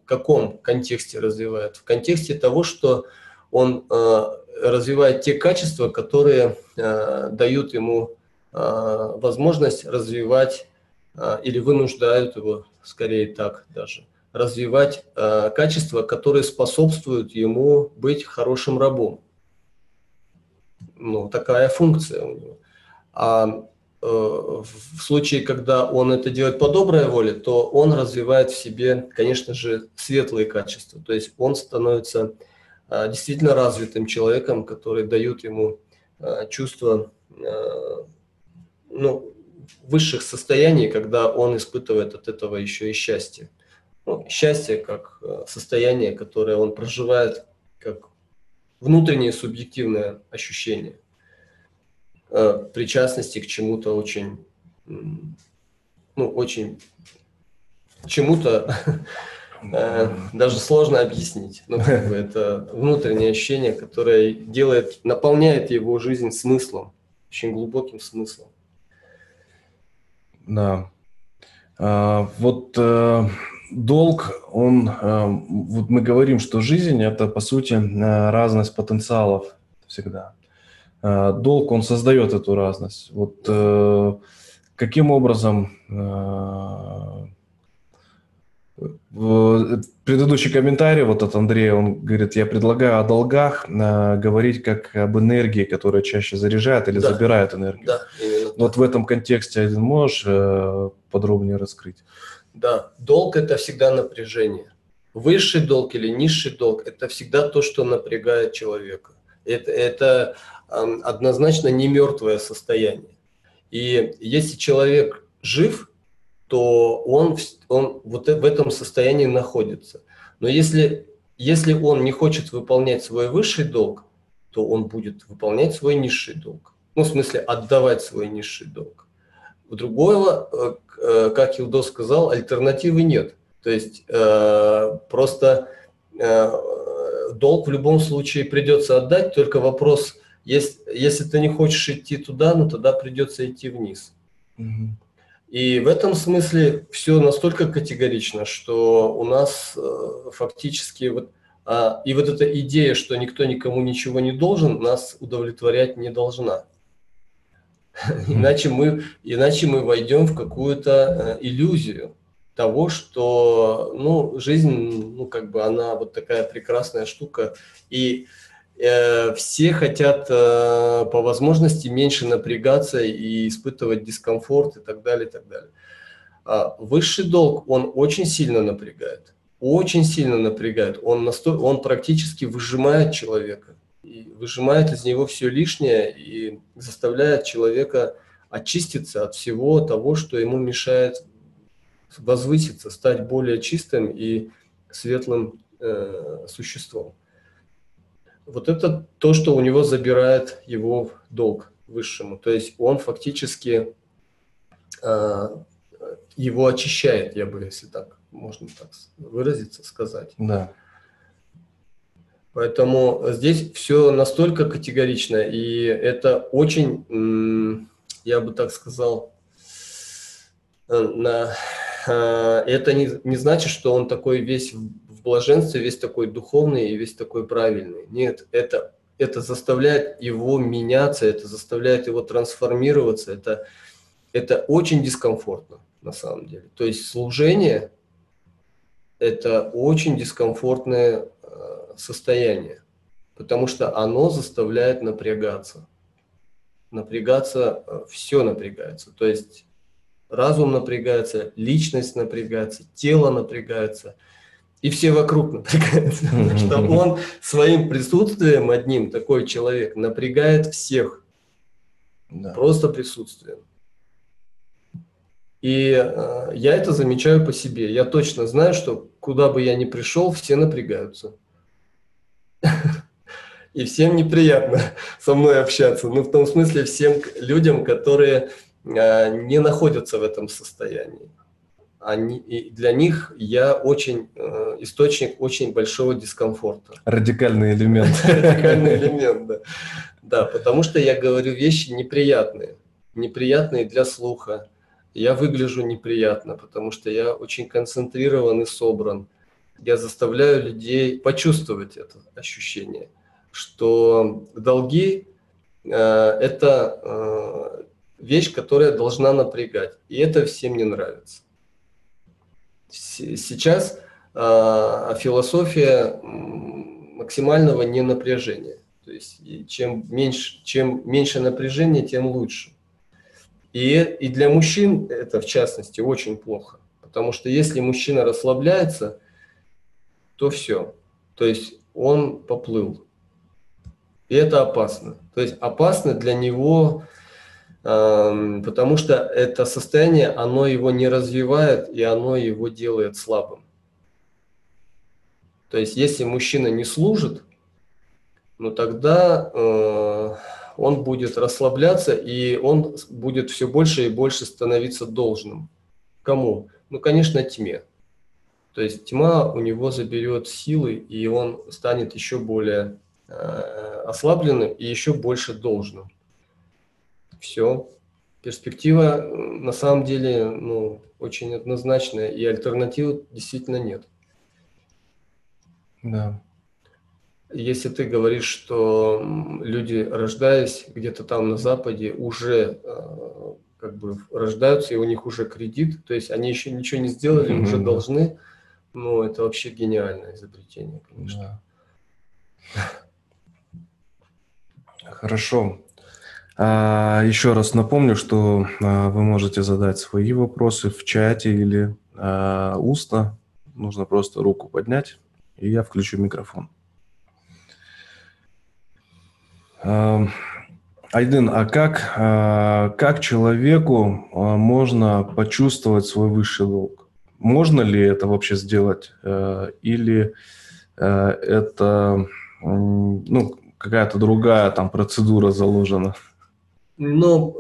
в каком контексте развивает? В контексте того, что он э, развивает те качества, которые э, дают ему э, возможность развивать э, или вынуждают его, скорее так даже, развивать э, качества, которые способствуют ему быть хорошим рабом. Ну, такая функция у него. А э, в случае, когда он это делает по доброй воле, то он развивает в себе, конечно же, светлые качества. То есть он становится э, действительно развитым человеком, который дает ему э, чувство э, ну, высших состояний, когда он испытывает от этого еще и счастье ну, счастье как э, состояние, которое он проживает как внутреннее субъективное ощущение э, причастности к чему-то очень, ну, очень чему-то э, даже сложно объяснить. Ну, как бы это внутреннее ощущение, которое делает, наполняет его жизнь смыслом, очень глубоким смыслом. Да. А, вот долг, он, э, вот мы говорим, что жизнь это по сути э, разность потенциалов всегда. Э, долг, он создает эту разность. Вот каким образом предыдущий комментарий вот от Андрея, он говорит, я предлагаю о долгах говорить как об энергии, которая чаще заряжает или да. забирает энергию. Да, именно. Вот в этом контексте один можешь подробнее раскрыть? Да, долг – это всегда напряжение. Высший долг или низший долг – это всегда то, что напрягает человека. Это, это однозначно не мертвое состояние. И если человек жив, то он, он вот в этом состоянии находится. Но если, если он не хочет выполнять свой высший долг, то он будет выполнять свой низший долг. Ну, в смысле, отдавать свой низший долг. У другого, э, Э, как Илдо сказал, альтернативы нет. То есть э, просто долг в любом случае придется отдать, только вопрос, если, если ты не хочешь идти туда, ну тогда придется идти вниз. Угу. И в этом смысле все настолько категорично, что у нас фактически вот а, и вот эта идея, что никто никому ничего не должен, нас удовлетворять не должна. Иначе мы, иначе мы войдем в какую-то э, иллюзию того, что ну, жизнь, ну, как бы она вот такая прекрасная штука, и э, все хотят э, по возможности меньше напрягаться и испытывать дискомфорт и так далее, и так далее. А высший долг, он очень сильно напрягает, очень сильно напрягает, он, насто... он практически выжимает человека и выжимает из него все лишнее и заставляет человека очиститься от всего того, что ему мешает возвыситься, стать более чистым и светлым э, существом. Вот это то, что у него забирает его долг высшему. То есть он фактически э, его очищает, я бы, если так можно так выразиться, сказать. Да. Поэтому здесь все настолько категорично, и это очень, я бы так сказал, э, на, э, это не, не значит, что он такой весь в блаженстве, весь такой духовный и весь такой правильный. Нет, это, это заставляет его меняться, это заставляет его трансформироваться, это, это очень дискомфортно на самом деле. То есть служение – это очень дискомфортное состояние, потому что оно заставляет напрягаться. Напрягаться, э, все напрягается. То есть разум напрягается, личность напрягается, тело напрягается, и все вокруг напрягаются. Потому что он своим присутствием одним, такой человек, напрягает всех. Да. Просто присутствием. И э, я это замечаю по себе. Я точно знаю, что куда бы я ни пришел, все напрягаются и всем неприятно со мной общаться. Ну, в том смысле, всем людям, которые э, не находятся в этом состоянии. они, и для них я очень э, источник очень большого дискомфорта. Радикальный элемент. Радикальный элемент, да. Да, потому что я говорю вещи неприятные, неприятные для слуха. Я выгляжу неприятно, потому что я очень концентрирован и собран. Я заставляю людей почувствовать это ощущение, что долги э, это э, вещь, которая должна напрягать, и это всем не нравится. Сейчас э, философия максимального ненапряжения. То есть чем меньше, чем меньше напряжения, тем лучше. И, и для мужчин это, в частности, очень плохо. Потому что если мужчина расслабляется, то все. То есть он поплыл. И это опасно. То есть опасно для него, э, потому что это состояние, оно его не развивает, и оно его делает слабым. То есть если мужчина не служит, ну тогда э, он будет расслабляться, и он будет все больше и больше становиться должным. Кому? Ну, конечно, тьме. То есть тьма у него заберет силы, и он станет еще более э, ослабленным и еще больше должным. Все. Перспектива на самом деле ну, очень однозначная, и альтернативы действительно нет. Да. Если ты говоришь, что люди, рождаясь где-то там на Западе, уже э, как бы рождаются, и у них уже кредит, то есть они еще ничего не сделали, mm-hmm. уже должны, ну, это вообще гениальное изобретение, конечно. Да. Хорошо. А, еще раз напомню, что а, вы можете задать свои вопросы в чате или а, устно. Нужно просто руку поднять, и я включу микрофон. Эм, Айдын, а как, э, как человеку э, можно почувствовать свой высший долг? Можно ли это вообще сделать? Э, или это ну, какая-то другая там процедура заложена? Ну,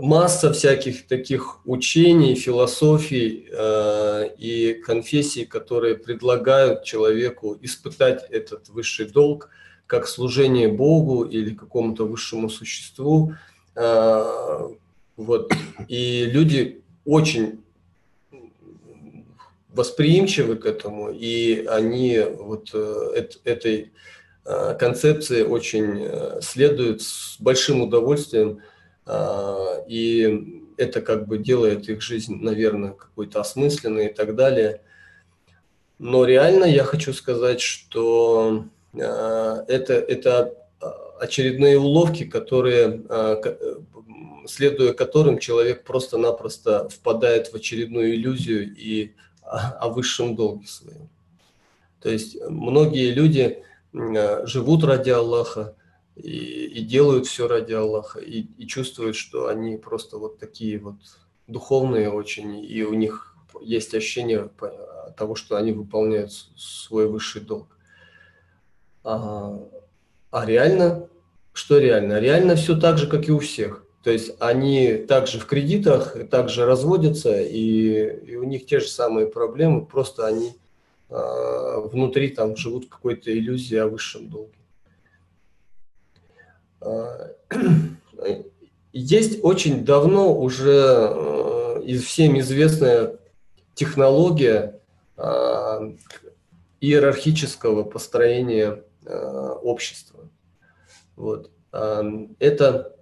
масса всяких таких учений, философий э, и конфессий, которые предлагают человеку испытать этот высший долг – как служение Богу или какому-то высшему существу. А, вот. И люди очень восприимчивы к этому, и они вот э, этой э, концепции очень э, следуют с большим удовольствием, и это как бы делает их жизнь, наверное, какой-то осмысленной и так далее. Но реально я хочу сказать, что это, это очередные уловки, которые, следуя которым человек просто-напросто впадает в очередную иллюзию и о высшем долге своем. То есть многие люди э, живут ради Аллаха и, и делают все ради Аллаха, и, и чувствуют, что они просто вот такие вот духовные очень, и у них есть ощущение того, что они выполняют свой высший долг. А, а реально, что реально? Реально все так же, как и у всех. То есть они также в кредитах, также разводятся, и, и у них те же самые проблемы, просто они э, внутри там живут какой-то иллюзии о высшем долге. Э, есть очень давно уже э, всем известная технология э, иерархического построения Э, общества. Вот. Это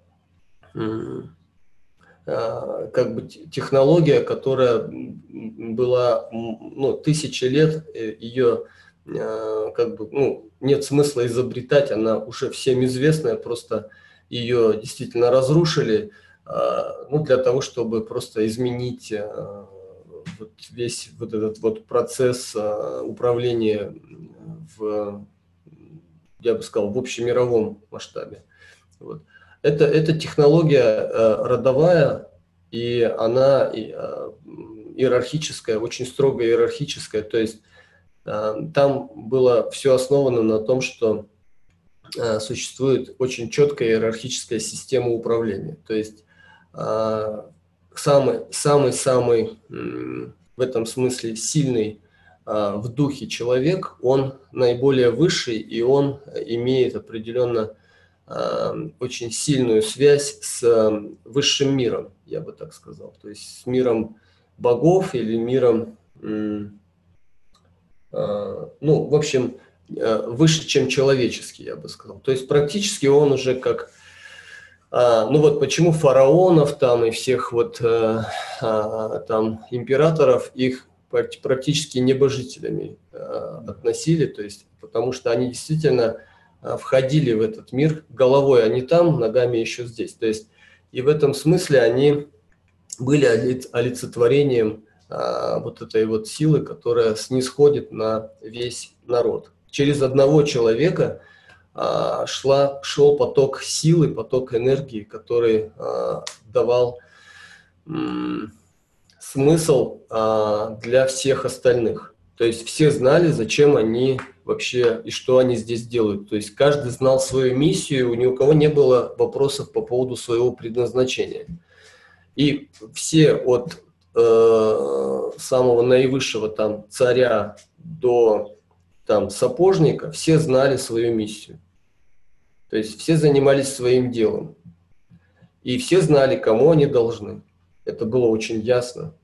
как бы технология, которая была ну, тысячи лет, э, ее как бы ну, нет смысла изобретать, она уже всем известная, просто ее действительно разрушили, ну, для того, чтобы просто изменить вот весь вот этот вот процесс управления в я бы сказал, в общемировом масштабе. Вот. Это, это технология э, родовая, и она э, иерархическая, очень строго иерархическая. То есть э, там было все основано на том, что э, существует очень четкая иерархическая система управления. То есть э, самый самый самый в этом смысле сильный а, в духе человек, он наиболее высший, и он имеет определенно очень сильную связь с высшим миром, я бы так сказал. То есть с миром богов или миром, а, ну, в общем, выше, чем человеческий, я бы сказал. То есть практически он уже как а, ну вот почему фараонов там и всех вот а, а, там императоров их практически небожителями относили, то есть потому что они действительно входили в этот мир головой, они там, ногами еще здесь. То есть и в этом смысле они были олицетворением а, вот этой вот силы, которая снисходит на весь народ. Через одного человека – а, шла, шел поток силы, поток энергии, который а, давал смысл а, для всех остальных. То есть все знали, зачем они вообще и что они здесь делают. То есть каждый знал свою миссию, ни у кого не было вопросов по поводу своего предназначения. И все от э, самого наивысшего там царя до там сапожника, все знали свою миссию. То есть все занимались своим делом. И все знали, кому они должны. Это было очень ясно.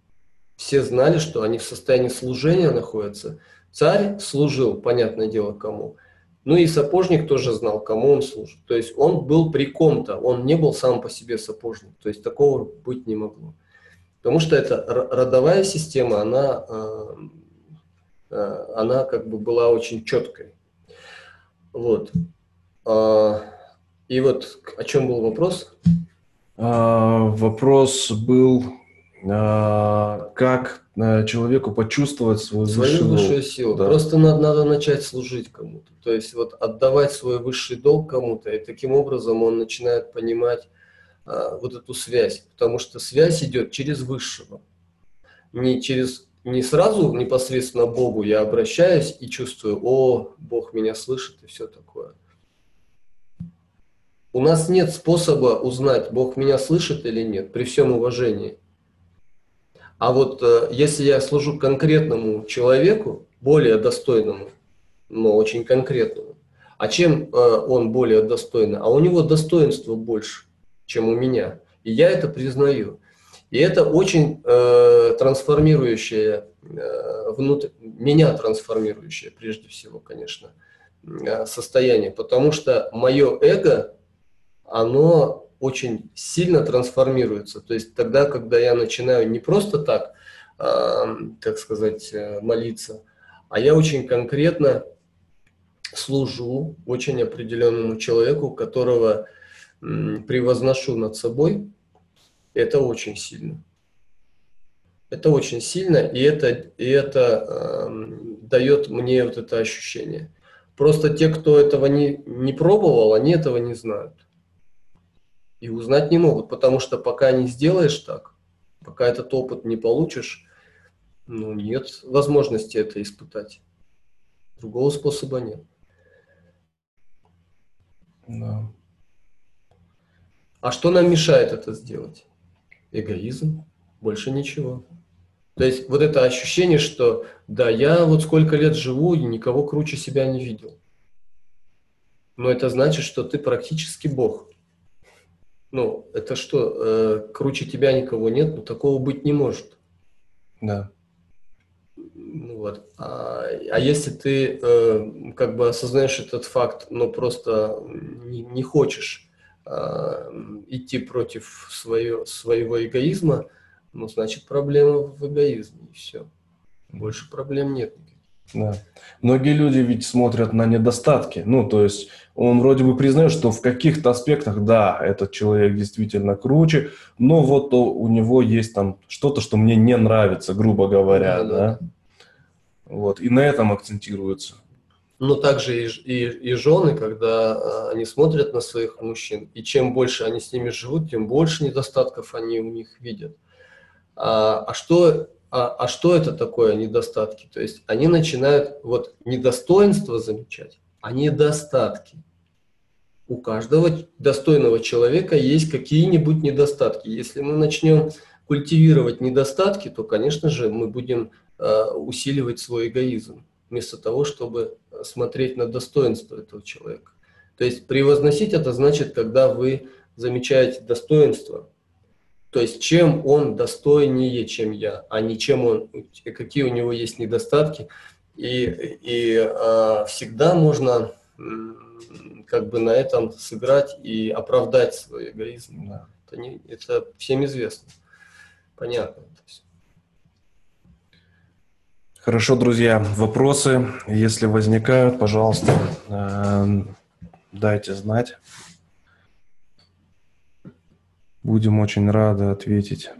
Все знали, что они в состоянии служения находятся. Царь служил, понятное дело, кому. Ну и сапожник тоже знал, кому он служит. То есть он был при ком-то, он не был сам по себе сапожник. То есть такого быть не могло. Потому что эта родовая система, она, э, э, она как бы была очень четкой. Вот. А, и вот о чем был вопрос? А, вопрос был, а, как человеку почувствовать свою, свою высшую силу. Да. Просто надо, надо начать служить кому-то. То есть вот отдавать свой высший долг кому-то, и таким образом он начинает понимать а, вот эту связь. Потому что связь идет через высшего. Не через не сразу непосредственно Богу я обращаюсь и чувствую, о, Бог меня слышит и все такое. У нас нет способа узнать, Бог меня слышит или нет, при всем уважении. А вот э, если я служу конкретному человеку, более достойному, но очень конкретному, а чем э, он более достойный? А у него достоинства больше, чем у меня. И я это признаю. И это очень э, трансформирующее, э, внутрь, меня трансформирующее, прежде всего, конечно, э, состояние. Потому что мое эго оно очень сильно трансформируется. То есть тогда, когда я начинаю не просто так, э, так сказать, молиться, а я очень конкретно служу очень определенному человеку, которого э, превозношу над собой, это очень сильно. Это очень сильно, и это, и это э, дает мне вот это ощущение. Просто те, кто этого не, не пробовал, они этого не знают и узнать не могут, потому что пока не сделаешь так, пока этот опыт не получишь, ну, нет возможности это испытать. Другого способа нет. Да. А что нам мешает это сделать? Эгоизм, больше ничего. То есть вот это ощущение, что да, я вот сколько лет живу и никого круче себя не видел. Но это значит, что ты практически Бог. Ну, это что, э, круче тебя никого нет? Ну, такого быть не может. Да. Ну, вот. А, а если ты э, как бы осознаешь этот факт, но просто не, не хочешь э, идти против свое, своего эгоизма, ну, значит, проблема в эгоизме, и все. Больше проблем нет. Да. Многие люди ведь смотрят на недостатки. Ну, то есть он вроде бы признает, что в каких-то аспектах, да, этот человек действительно круче, но вот у него есть там что-то, что мне не нравится, грубо говоря, да. да? Вот, и на этом акцентируется. Но также и, и, и жены, когда а, они смотрят на своих мужчин, и чем больше они с ними живут, тем больше недостатков они у них видят. А, а что а, а что это такое недостатки? То есть они начинают вот недостоинство замечать, а недостатки. У каждого достойного человека есть какие-нибудь недостатки. Если мы начнем культивировать недостатки, то, конечно же, мы будем э, усиливать свой эгоизм, вместо того, чтобы смотреть на достоинство этого человека. То есть превозносить это значит, когда вы замечаете достоинство, то есть чем он достойнее, чем я, а не чем он, какие у него есть недостатки. И, и э, всегда можно как бы на этом сыграть и оправдать свой эгоизм. Да. Это, не, это всем известно. Понятно. Хорошо, друзья. Вопросы, если возникают, пожалуйста, э, дайте знать. Будем очень рады ответить.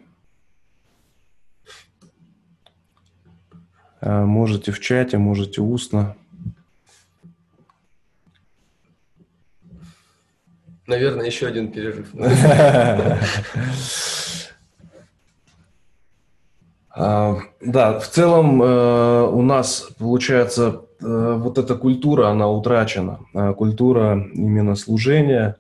Э, можете в чате, можете устно. Наверное, еще один перерыв. А, да, в целом э, у нас получается э, вот эта культура, она утрачена. Культура именно служения,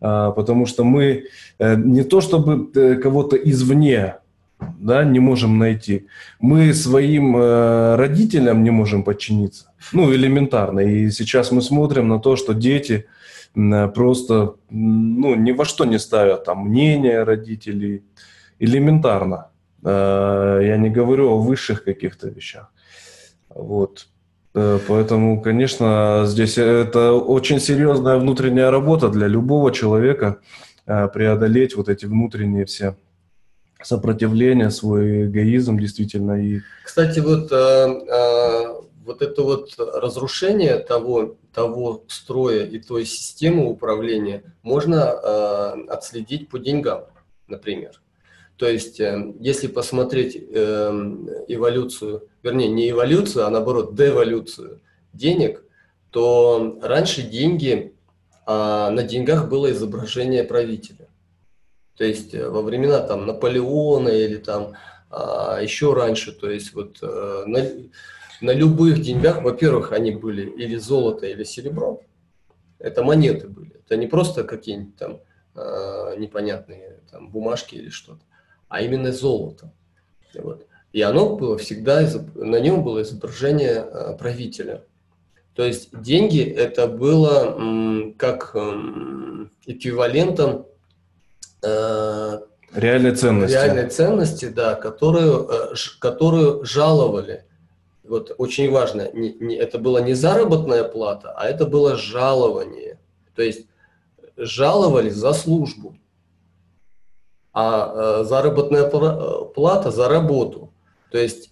потому что мы не то чтобы кого-то извне да, не можем найти, мы своим родителям не можем подчиниться. Ну, элементарно. И сейчас мы смотрим на то, что дети просто ну, ни во что не ставят там мнение родителей. Элементарно. Э, я не говорю о высших каких-то вещах. Вот. Э, поэтому, конечно, здесь это очень серьезная внутренняя работа для любого человека э, преодолеть вот эти внутренние все сопротивления, свой эгоизм действительно. И... Кстати, вот, вот это вот разрушение того, того строя и той системы управления можно отследить по деньгам, например. То есть, э, если посмотреть эм, эволюцию, вернее, не эволюцию, а наоборот, деволюцию денег, то раньше деньги, а на деньгах было изображение правителя. То есть э, во времена там Наполеона или там а, еще раньше, то есть вот э, на, на любых деньгах, во-первых, они были или золото, или серебро. Это монеты были. Это не просто какие-нибудь там а, непонятные там, бумажки или что-то а именно золото. Вот. И оно было всегда, на нем было изображение э, правителя. То есть деньги это было как эквивалентом э, реальной ценности. Реальной ценности, да, которую, э, которую жаловали. Вот очень важно, не, не, это была не заработная плата, а это было жалование. То есть жаловали за службу а э, заработная э, плата за работу. То есть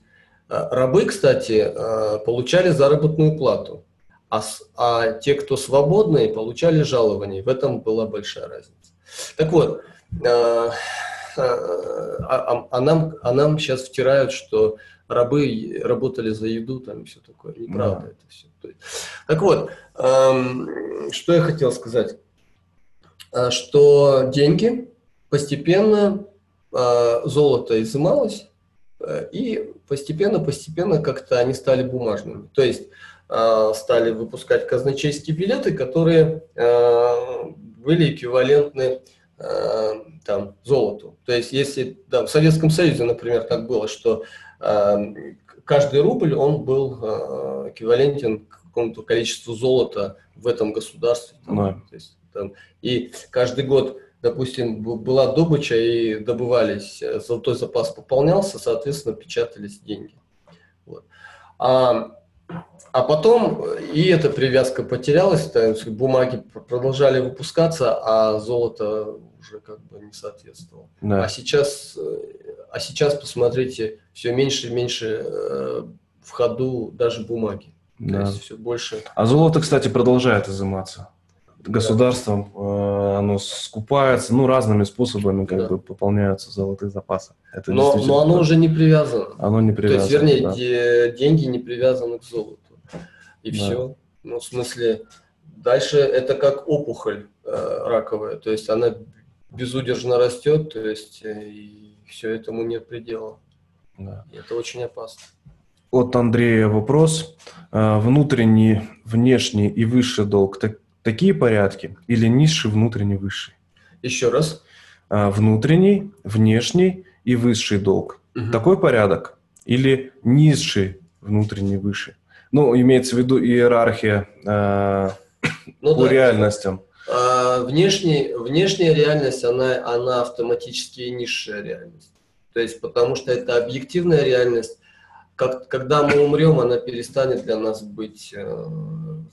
э, рабы, кстати, получали заработную плату, а, а те, кто свободные, получали жалование. В этом была большая разница. Так вот, а, а, а, нам, а нам сейчас втирают, что рабы работали за еду там и все такое. Неправда да. это все. Так вот, эм, что я хотел сказать, что деньги постепенно э, золото изымалось, э, и постепенно-постепенно как-то они стали бумажными. То есть э, стали выпускать казначейские билеты, которые э, были эквивалентны э, там, золоту. То есть если да, в Советском Союзе, например, так было, что э, каждый рубль, он был э, эквивалентен к какому-то количеству золота в этом государстве. Там, да. то есть, там, и каждый год допустим, была добыча и добывались, э, золотой запас пополнялся, соответственно, печатались деньги. Вот. А, а потом и эта привязка потерялась, то есть бумаги продолжали выпускаться, а золото уже как бы не соответствовало. Да. А сейчас, э, а сейчас посмотрите, все меньше и меньше э, в ходу даже бумаги. Да. То есть все больше. А золото, кстати, продолжает изыматься государством, э, оно скупается, ну, разными способами как да. бы пополняются золотые запасы. Это но, но оно уже не привязано. Оно не привязано, То есть, вернее, да. де, деньги не привязаны к золоту. И да. все. Ну, в смысле, дальше это как опухоль э, раковая, то есть она безудержно растет, то есть э, и все этому нет предела. Да. И это очень опасно. От Андрея вопрос. Э, внутренний, внешний и высший долг такие порядки или низший, внутренний, высший? Еще раз. А, внутренний, внешний и высший долг. Угу. Такой порядок? Или низший, внутренний, выше? Ну, имеется в виду иерархия э, ну, по да. реальностям. А, внешний, внешняя реальность, она, она автоматически низшая реальность. То есть, потому что это объективная реальность. Как, когда мы умрем, она перестанет для нас быть э,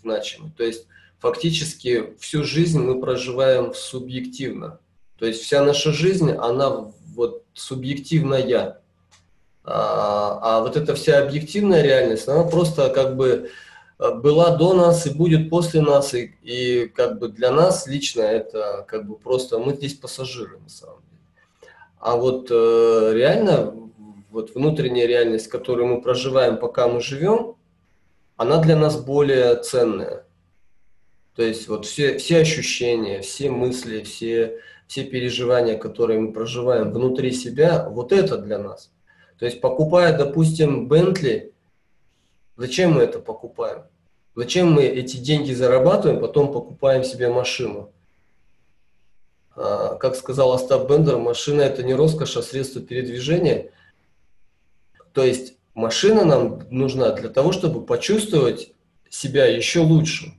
значимой. То есть, фактически всю жизнь мы проживаем субъективно. То есть, вся наша жизнь, она вот субъективная. А, а вот эта вся объективная реальность, она просто как бы э, была до нас и будет после нас, и, и как бы для нас лично это как бы просто мы здесь пассажиры на самом деле. А вот э, реально вот внутренняя реальность, которую мы проживаем, пока мы живем, она для нас более ценная. То есть вот все, все ощущения, все мысли, все, все переживания, которые мы проживаем внутри себя, вот это для нас. То есть покупая, допустим, Бентли, зачем мы это покупаем? Зачем мы эти деньги зарабатываем, потом покупаем себе машину? А, как сказал Остап Бендер, машина это не роскошь, а средство передвижения. То есть машина нам нужна для того, чтобы почувствовать себя еще лучше.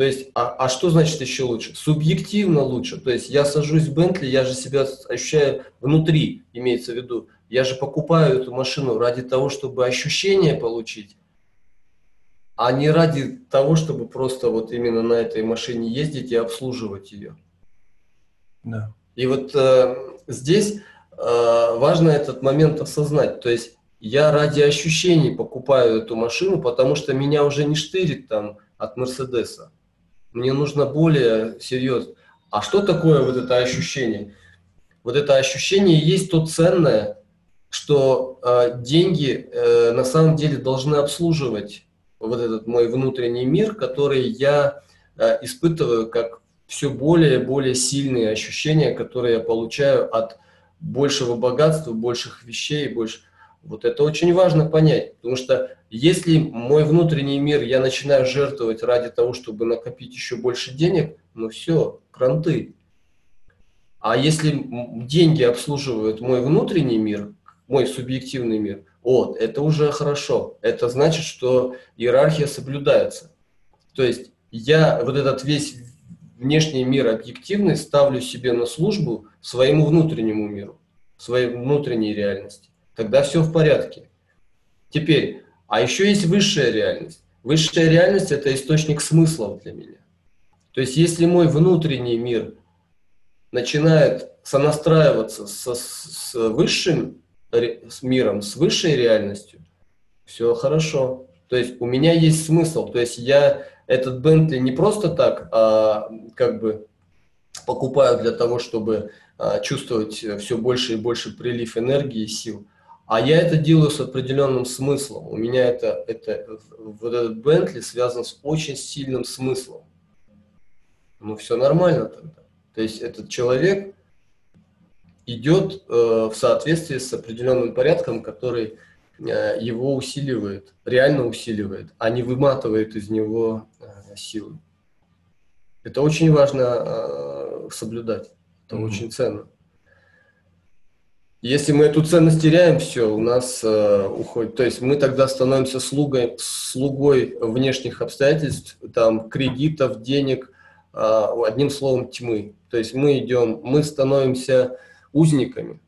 То есть, а, а что значит еще лучше? Субъективно лучше. То есть я сажусь в Бентли, я же себя ощущаю внутри, имеется в виду. Я же покупаю эту машину ради того, чтобы ощущение получить, а не ради того, чтобы просто вот именно на этой машине ездить и обслуживать ее. Да. И вот э, здесь э, важно этот момент осознать. То есть я ради ощущений покупаю эту машину, потому что меня уже не штырит там от Мерседеса. Мне нужно более серьезно. А что такое вот это ощущение? Вот это ощущение есть то ценное, что э, деньги э, на самом деле должны обслуживать вот этот мой внутренний мир, который я э, испытываю как все более и более сильные ощущения, которые я получаю от большего богатства, больших вещей, больше. Вот это очень важно понять, потому что если мой внутренний мир я начинаю жертвовать ради того, чтобы накопить еще больше денег, ну все, кранты. А если деньги обслуживают мой внутренний мир, мой субъективный мир, вот, это уже хорошо. Это значит, что иерархия соблюдается. То есть я вот этот весь внешний мир объективный ставлю себе на службу своему внутреннему миру, своей внутренней реальности. Тогда все в порядке. Теперь, а еще есть высшая реальность. Высшая реальность – это источник смыслов для меня. То есть, если мой внутренний мир начинает сонастраиваться со, с высшим с миром, с высшей реальностью, все хорошо. То есть у меня есть смысл. То есть я этот Бентли не просто так, а как бы покупаю для того, чтобы а, чувствовать все больше и больше прилив энергии и сил. А я это делаю с определенным смыслом. У меня это, это вот этот Бентли связан с очень сильным смыслом. Ну, все нормально тогда. То есть этот человек идет э, в соответствии с определенным порядком, который э, его усиливает, реально усиливает, а не выматывает из него э, силы. Это очень важно э, соблюдать, это mm-hmm. очень ценно. Если мы эту ценность теряем, все, у нас э, уходит. То есть мы тогда становимся слугой, слугой внешних обстоятельств, там, кредитов, денег, э, одним словом, тьмы. То есть мы идем, мы становимся узниками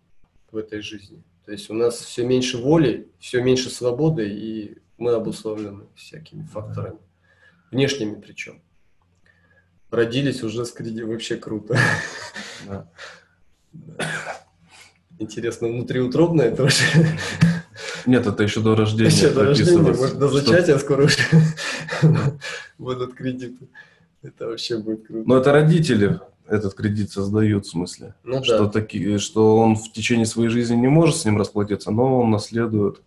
в этой жизни. То есть у нас все меньше воли, все меньше свободы, и мы обусловлены всякими факторами, внешними причем. Родились уже с кредитом, вообще круто. Да. Интересно, внутриутробное тоже? Нет, это еще до рождения. Еще до рождения, может, до зачатия скоро уже будут кредиты. Это вообще будет круто. Но это родители этот кредит создают, в смысле. Ну, что, да. такие, что он в течение своей жизни не может с ним расплатиться, но он наследует.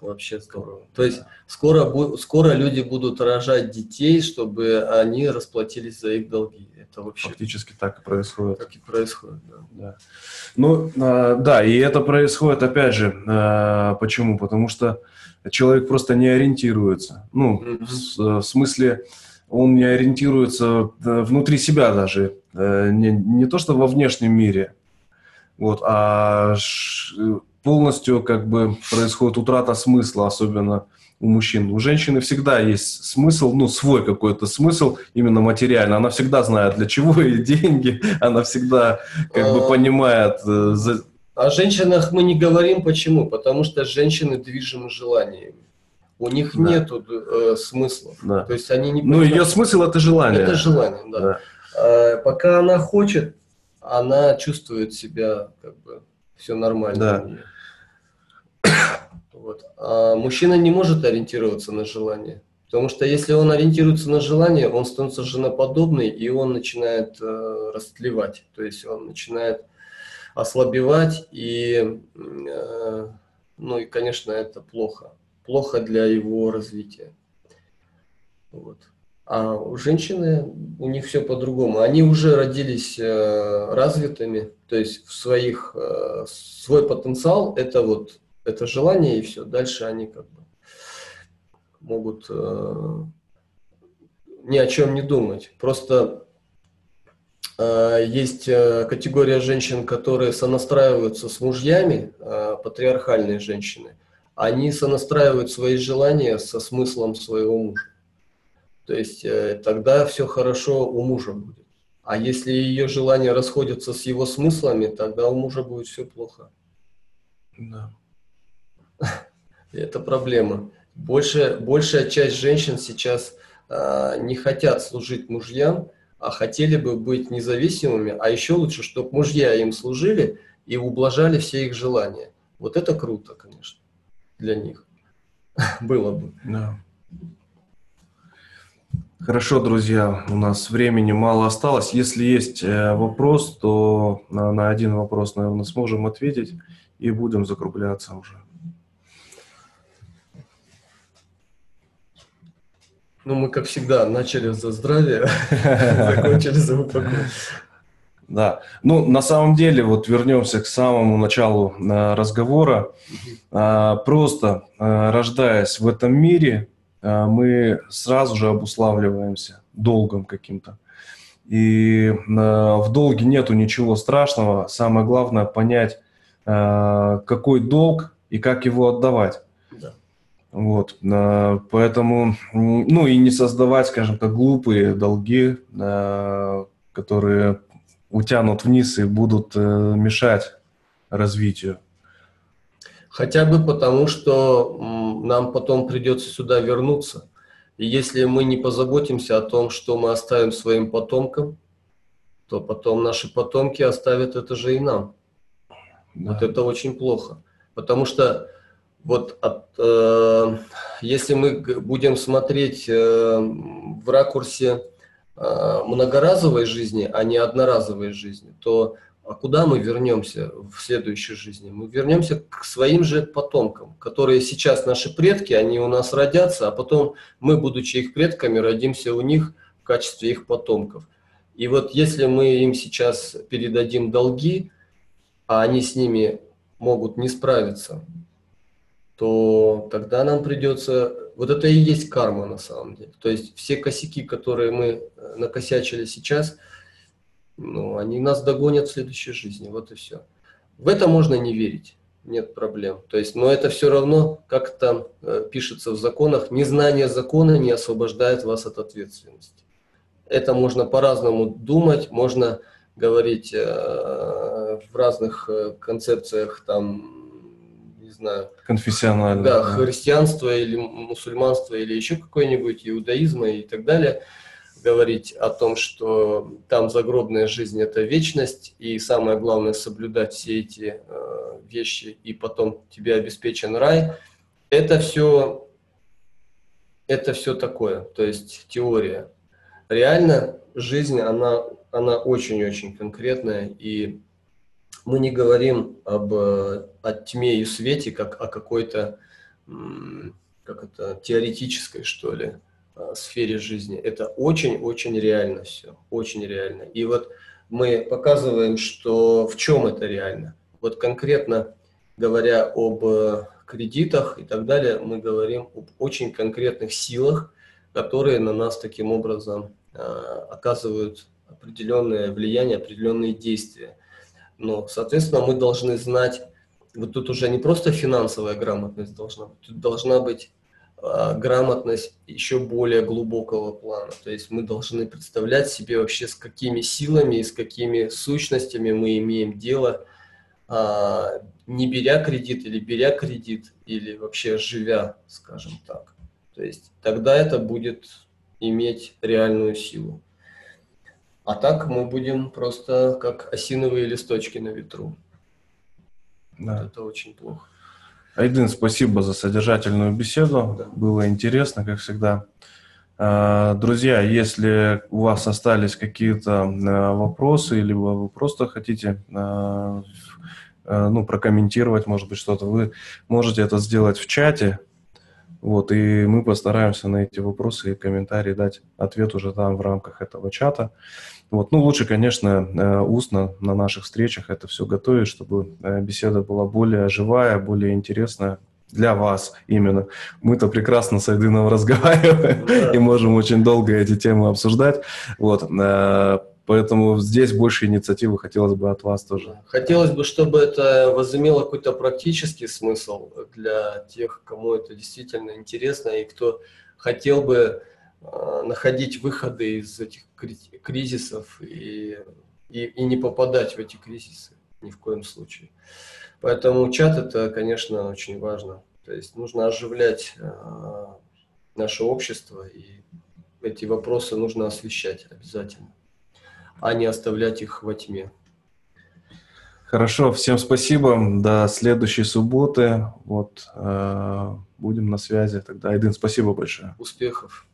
Вообще здорово. То есть скоро, скоро люди будут рожать детей, чтобы они расплатились за их долги. Это вообще... Фактически так и происходит. Так и происходит, да. да. Ну, э, да, и это происходит, опять же, э, почему? Потому что человек просто не ориентируется. Ну, mm-hmm. в, смысле, он не ориентируется внутри себя даже, э, не, не то что во внешнем мире, Вот, а полностью как бы происходит утрата смысла, особенно у мужчин. У женщины всегда есть смысл, ну, свой какой-то смысл, именно материально. Она всегда знает, для чего ей деньги, она всегда как бы а. понимает. Э, о женщинах мы не говорим, почему? Потому что женщины движимы желаниями. У них да. нету э, смысла. Да. То есть они не. Ну, ее смысл это желание. Это желание, да. да. А, пока она хочет, она чувствует себя как бы все нормально. Да. Вот. А мужчина не может ориентироваться на желание. Потому что если он ориентируется на желание, он становится женоподобный, и он начинает э, растлевать. То есть он начинает ослабевать, и, э, ну и, конечно, это плохо. Плохо для его развития. Вот. А у женщины, у них все по-другому. Они уже родились э, развитыми, то есть в своих, э, свой потенциал – это вот это желание и все. Дальше они как бы могут э, ни о чем не думать. Просто э, есть э, категория женщин, которые сонастраиваются с мужьями, э, патриархальные женщины. Они сонастраивают свои желания со смыслом своего мужа. То есть э, тогда все хорошо у мужа будет. А если ее желания расходятся с его смыслами, тогда у мужа будет все плохо. Да. Это проблема. Больше, большая часть женщин сейчас э, не хотят служить мужьям, а хотели бы быть независимыми, а еще лучше, чтобы мужья им служили и ублажали все их желания. Вот это круто, конечно, для них. Было бы. Да. Хорошо, друзья, у нас времени мало осталось. Если есть э, вопрос, то на один вопрос, наверное, сможем ответить и будем закругляться уже. Ну, мы, как всегда, начали за здравие, закончили за упокой. Да, ну на самом деле, вот вернемся к самому началу э, разговора. Э, просто э, рождаясь в этом мире, э, мы сразу же обуславливаемся долгом каким-то. И в долге нету ничего страшного. Самое главное понять, какой долг и как его отдавать. Вот, э, поэтому, ну и не создавать, скажем так, глупые долги, э, которые утянут вниз и будут э, мешать развитию. Хотя бы потому, что нам потом придется сюда вернуться. И если мы не позаботимся о том, что мы оставим своим потомкам, то потом наши потомки оставят это же и нам. Да. Вот это очень плохо. Потому что вот от, э, если мы будем смотреть э, в ракурсе э, многоразовой жизни, а не одноразовой жизни, то а куда мы вернемся в следующей жизни? Мы вернемся к своим же потомкам, которые сейчас наши предки, они у нас родятся, а потом мы, будучи их предками, родимся у них в качестве их потомков. И вот если мы им сейчас передадим долги, а они с ними могут не справиться, то тогда нам придется... Вот это и есть карма на самом деле. То есть все косяки, которые мы э, накосячили сейчас, ну, они нас догонят в следующей жизни. Вот и все. В это можно не верить. Нет проблем. То есть, но это все равно, как там э, пишется в законах, незнание закона не освобождает вас от ответственности. Это можно по-разному думать, можно говорить э, в разных э, концепциях там знаю. Конфессионально. Да, да, христианство или мусульманство или еще какой-нибудь иудаизм и так далее. Говорить о том, что там загробная жизнь – это вечность, и самое главное – соблюдать все эти э, вещи, и потом тебе обеспечен рай. Это все, это все такое, то есть теория. Реально жизнь, она, она очень-очень конкретная, и мы не говорим об э, о тьме и свете, как о какой-то как это, теоретической, что ли, э, сфере жизни. Это очень-очень реально все, очень реально. И вот мы показываем, что в чем это реально. Вот конкретно говоря об э, кредитах и так далее, мы говорим об очень конкретных силах, которые на нас таким образом оказывают определенное влияние, определенные действия. Но, соответственно, мы должны знать, вот тут уже не просто финансовая грамотность должна быть, тут должна быть а, грамотность еще более глубокого плана. То есть мы должны представлять себе вообще, с какими силами и с какими сущностями мы имеем дело, а, не беря кредит или беря кредит, или вообще живя, скажем так. То есть тогда это будет иметь реальную силу. А так мы будем просто как осиновые листочки на ветру. Да. Вот это очень плохо. Айдын, спасибо за содержательную беседу. Да. Было интересно, как всегда. А, друзья, если у вас остались какие-то а, вопросы, или вы просто хотите а, ну, прокомментировать, может быть, что-то, вы можете это сделать в чате. Вот, и мы постараемся на эти вопросы и комментарии дать ответ уже там в рамках этого чата. Вот. Ну, лучше, конечно, э, устно на наших встречах это все готовить, чтобы э, беседа была более живая, более интересная для вас именно. Мы-то прекрасно с Айдыном разговариваем да. и можем очень долго эти темы обсуждать. Вот. Э, поэтому здесь больше инициативы хотелось бы от вас тоже. Хотелось бы, чтобы это возымело какой-то практический смысл для тех, кому это действительно интересно и кто хотел бы находить выходы из этих кризисов и, и, и не попадать в эти кризисы ни в коем случае. Поэтому чат это, конечно, очень важно. То есть нужно оживлять э, наше общество, и эти вопросы нужно освещать обязательно, а не оставлять их во тьме. Хорошо, всем спасибо. До следующей субботы. Вот э, будем на связи. Тогда, Айдын, спасибо большое. Успехов.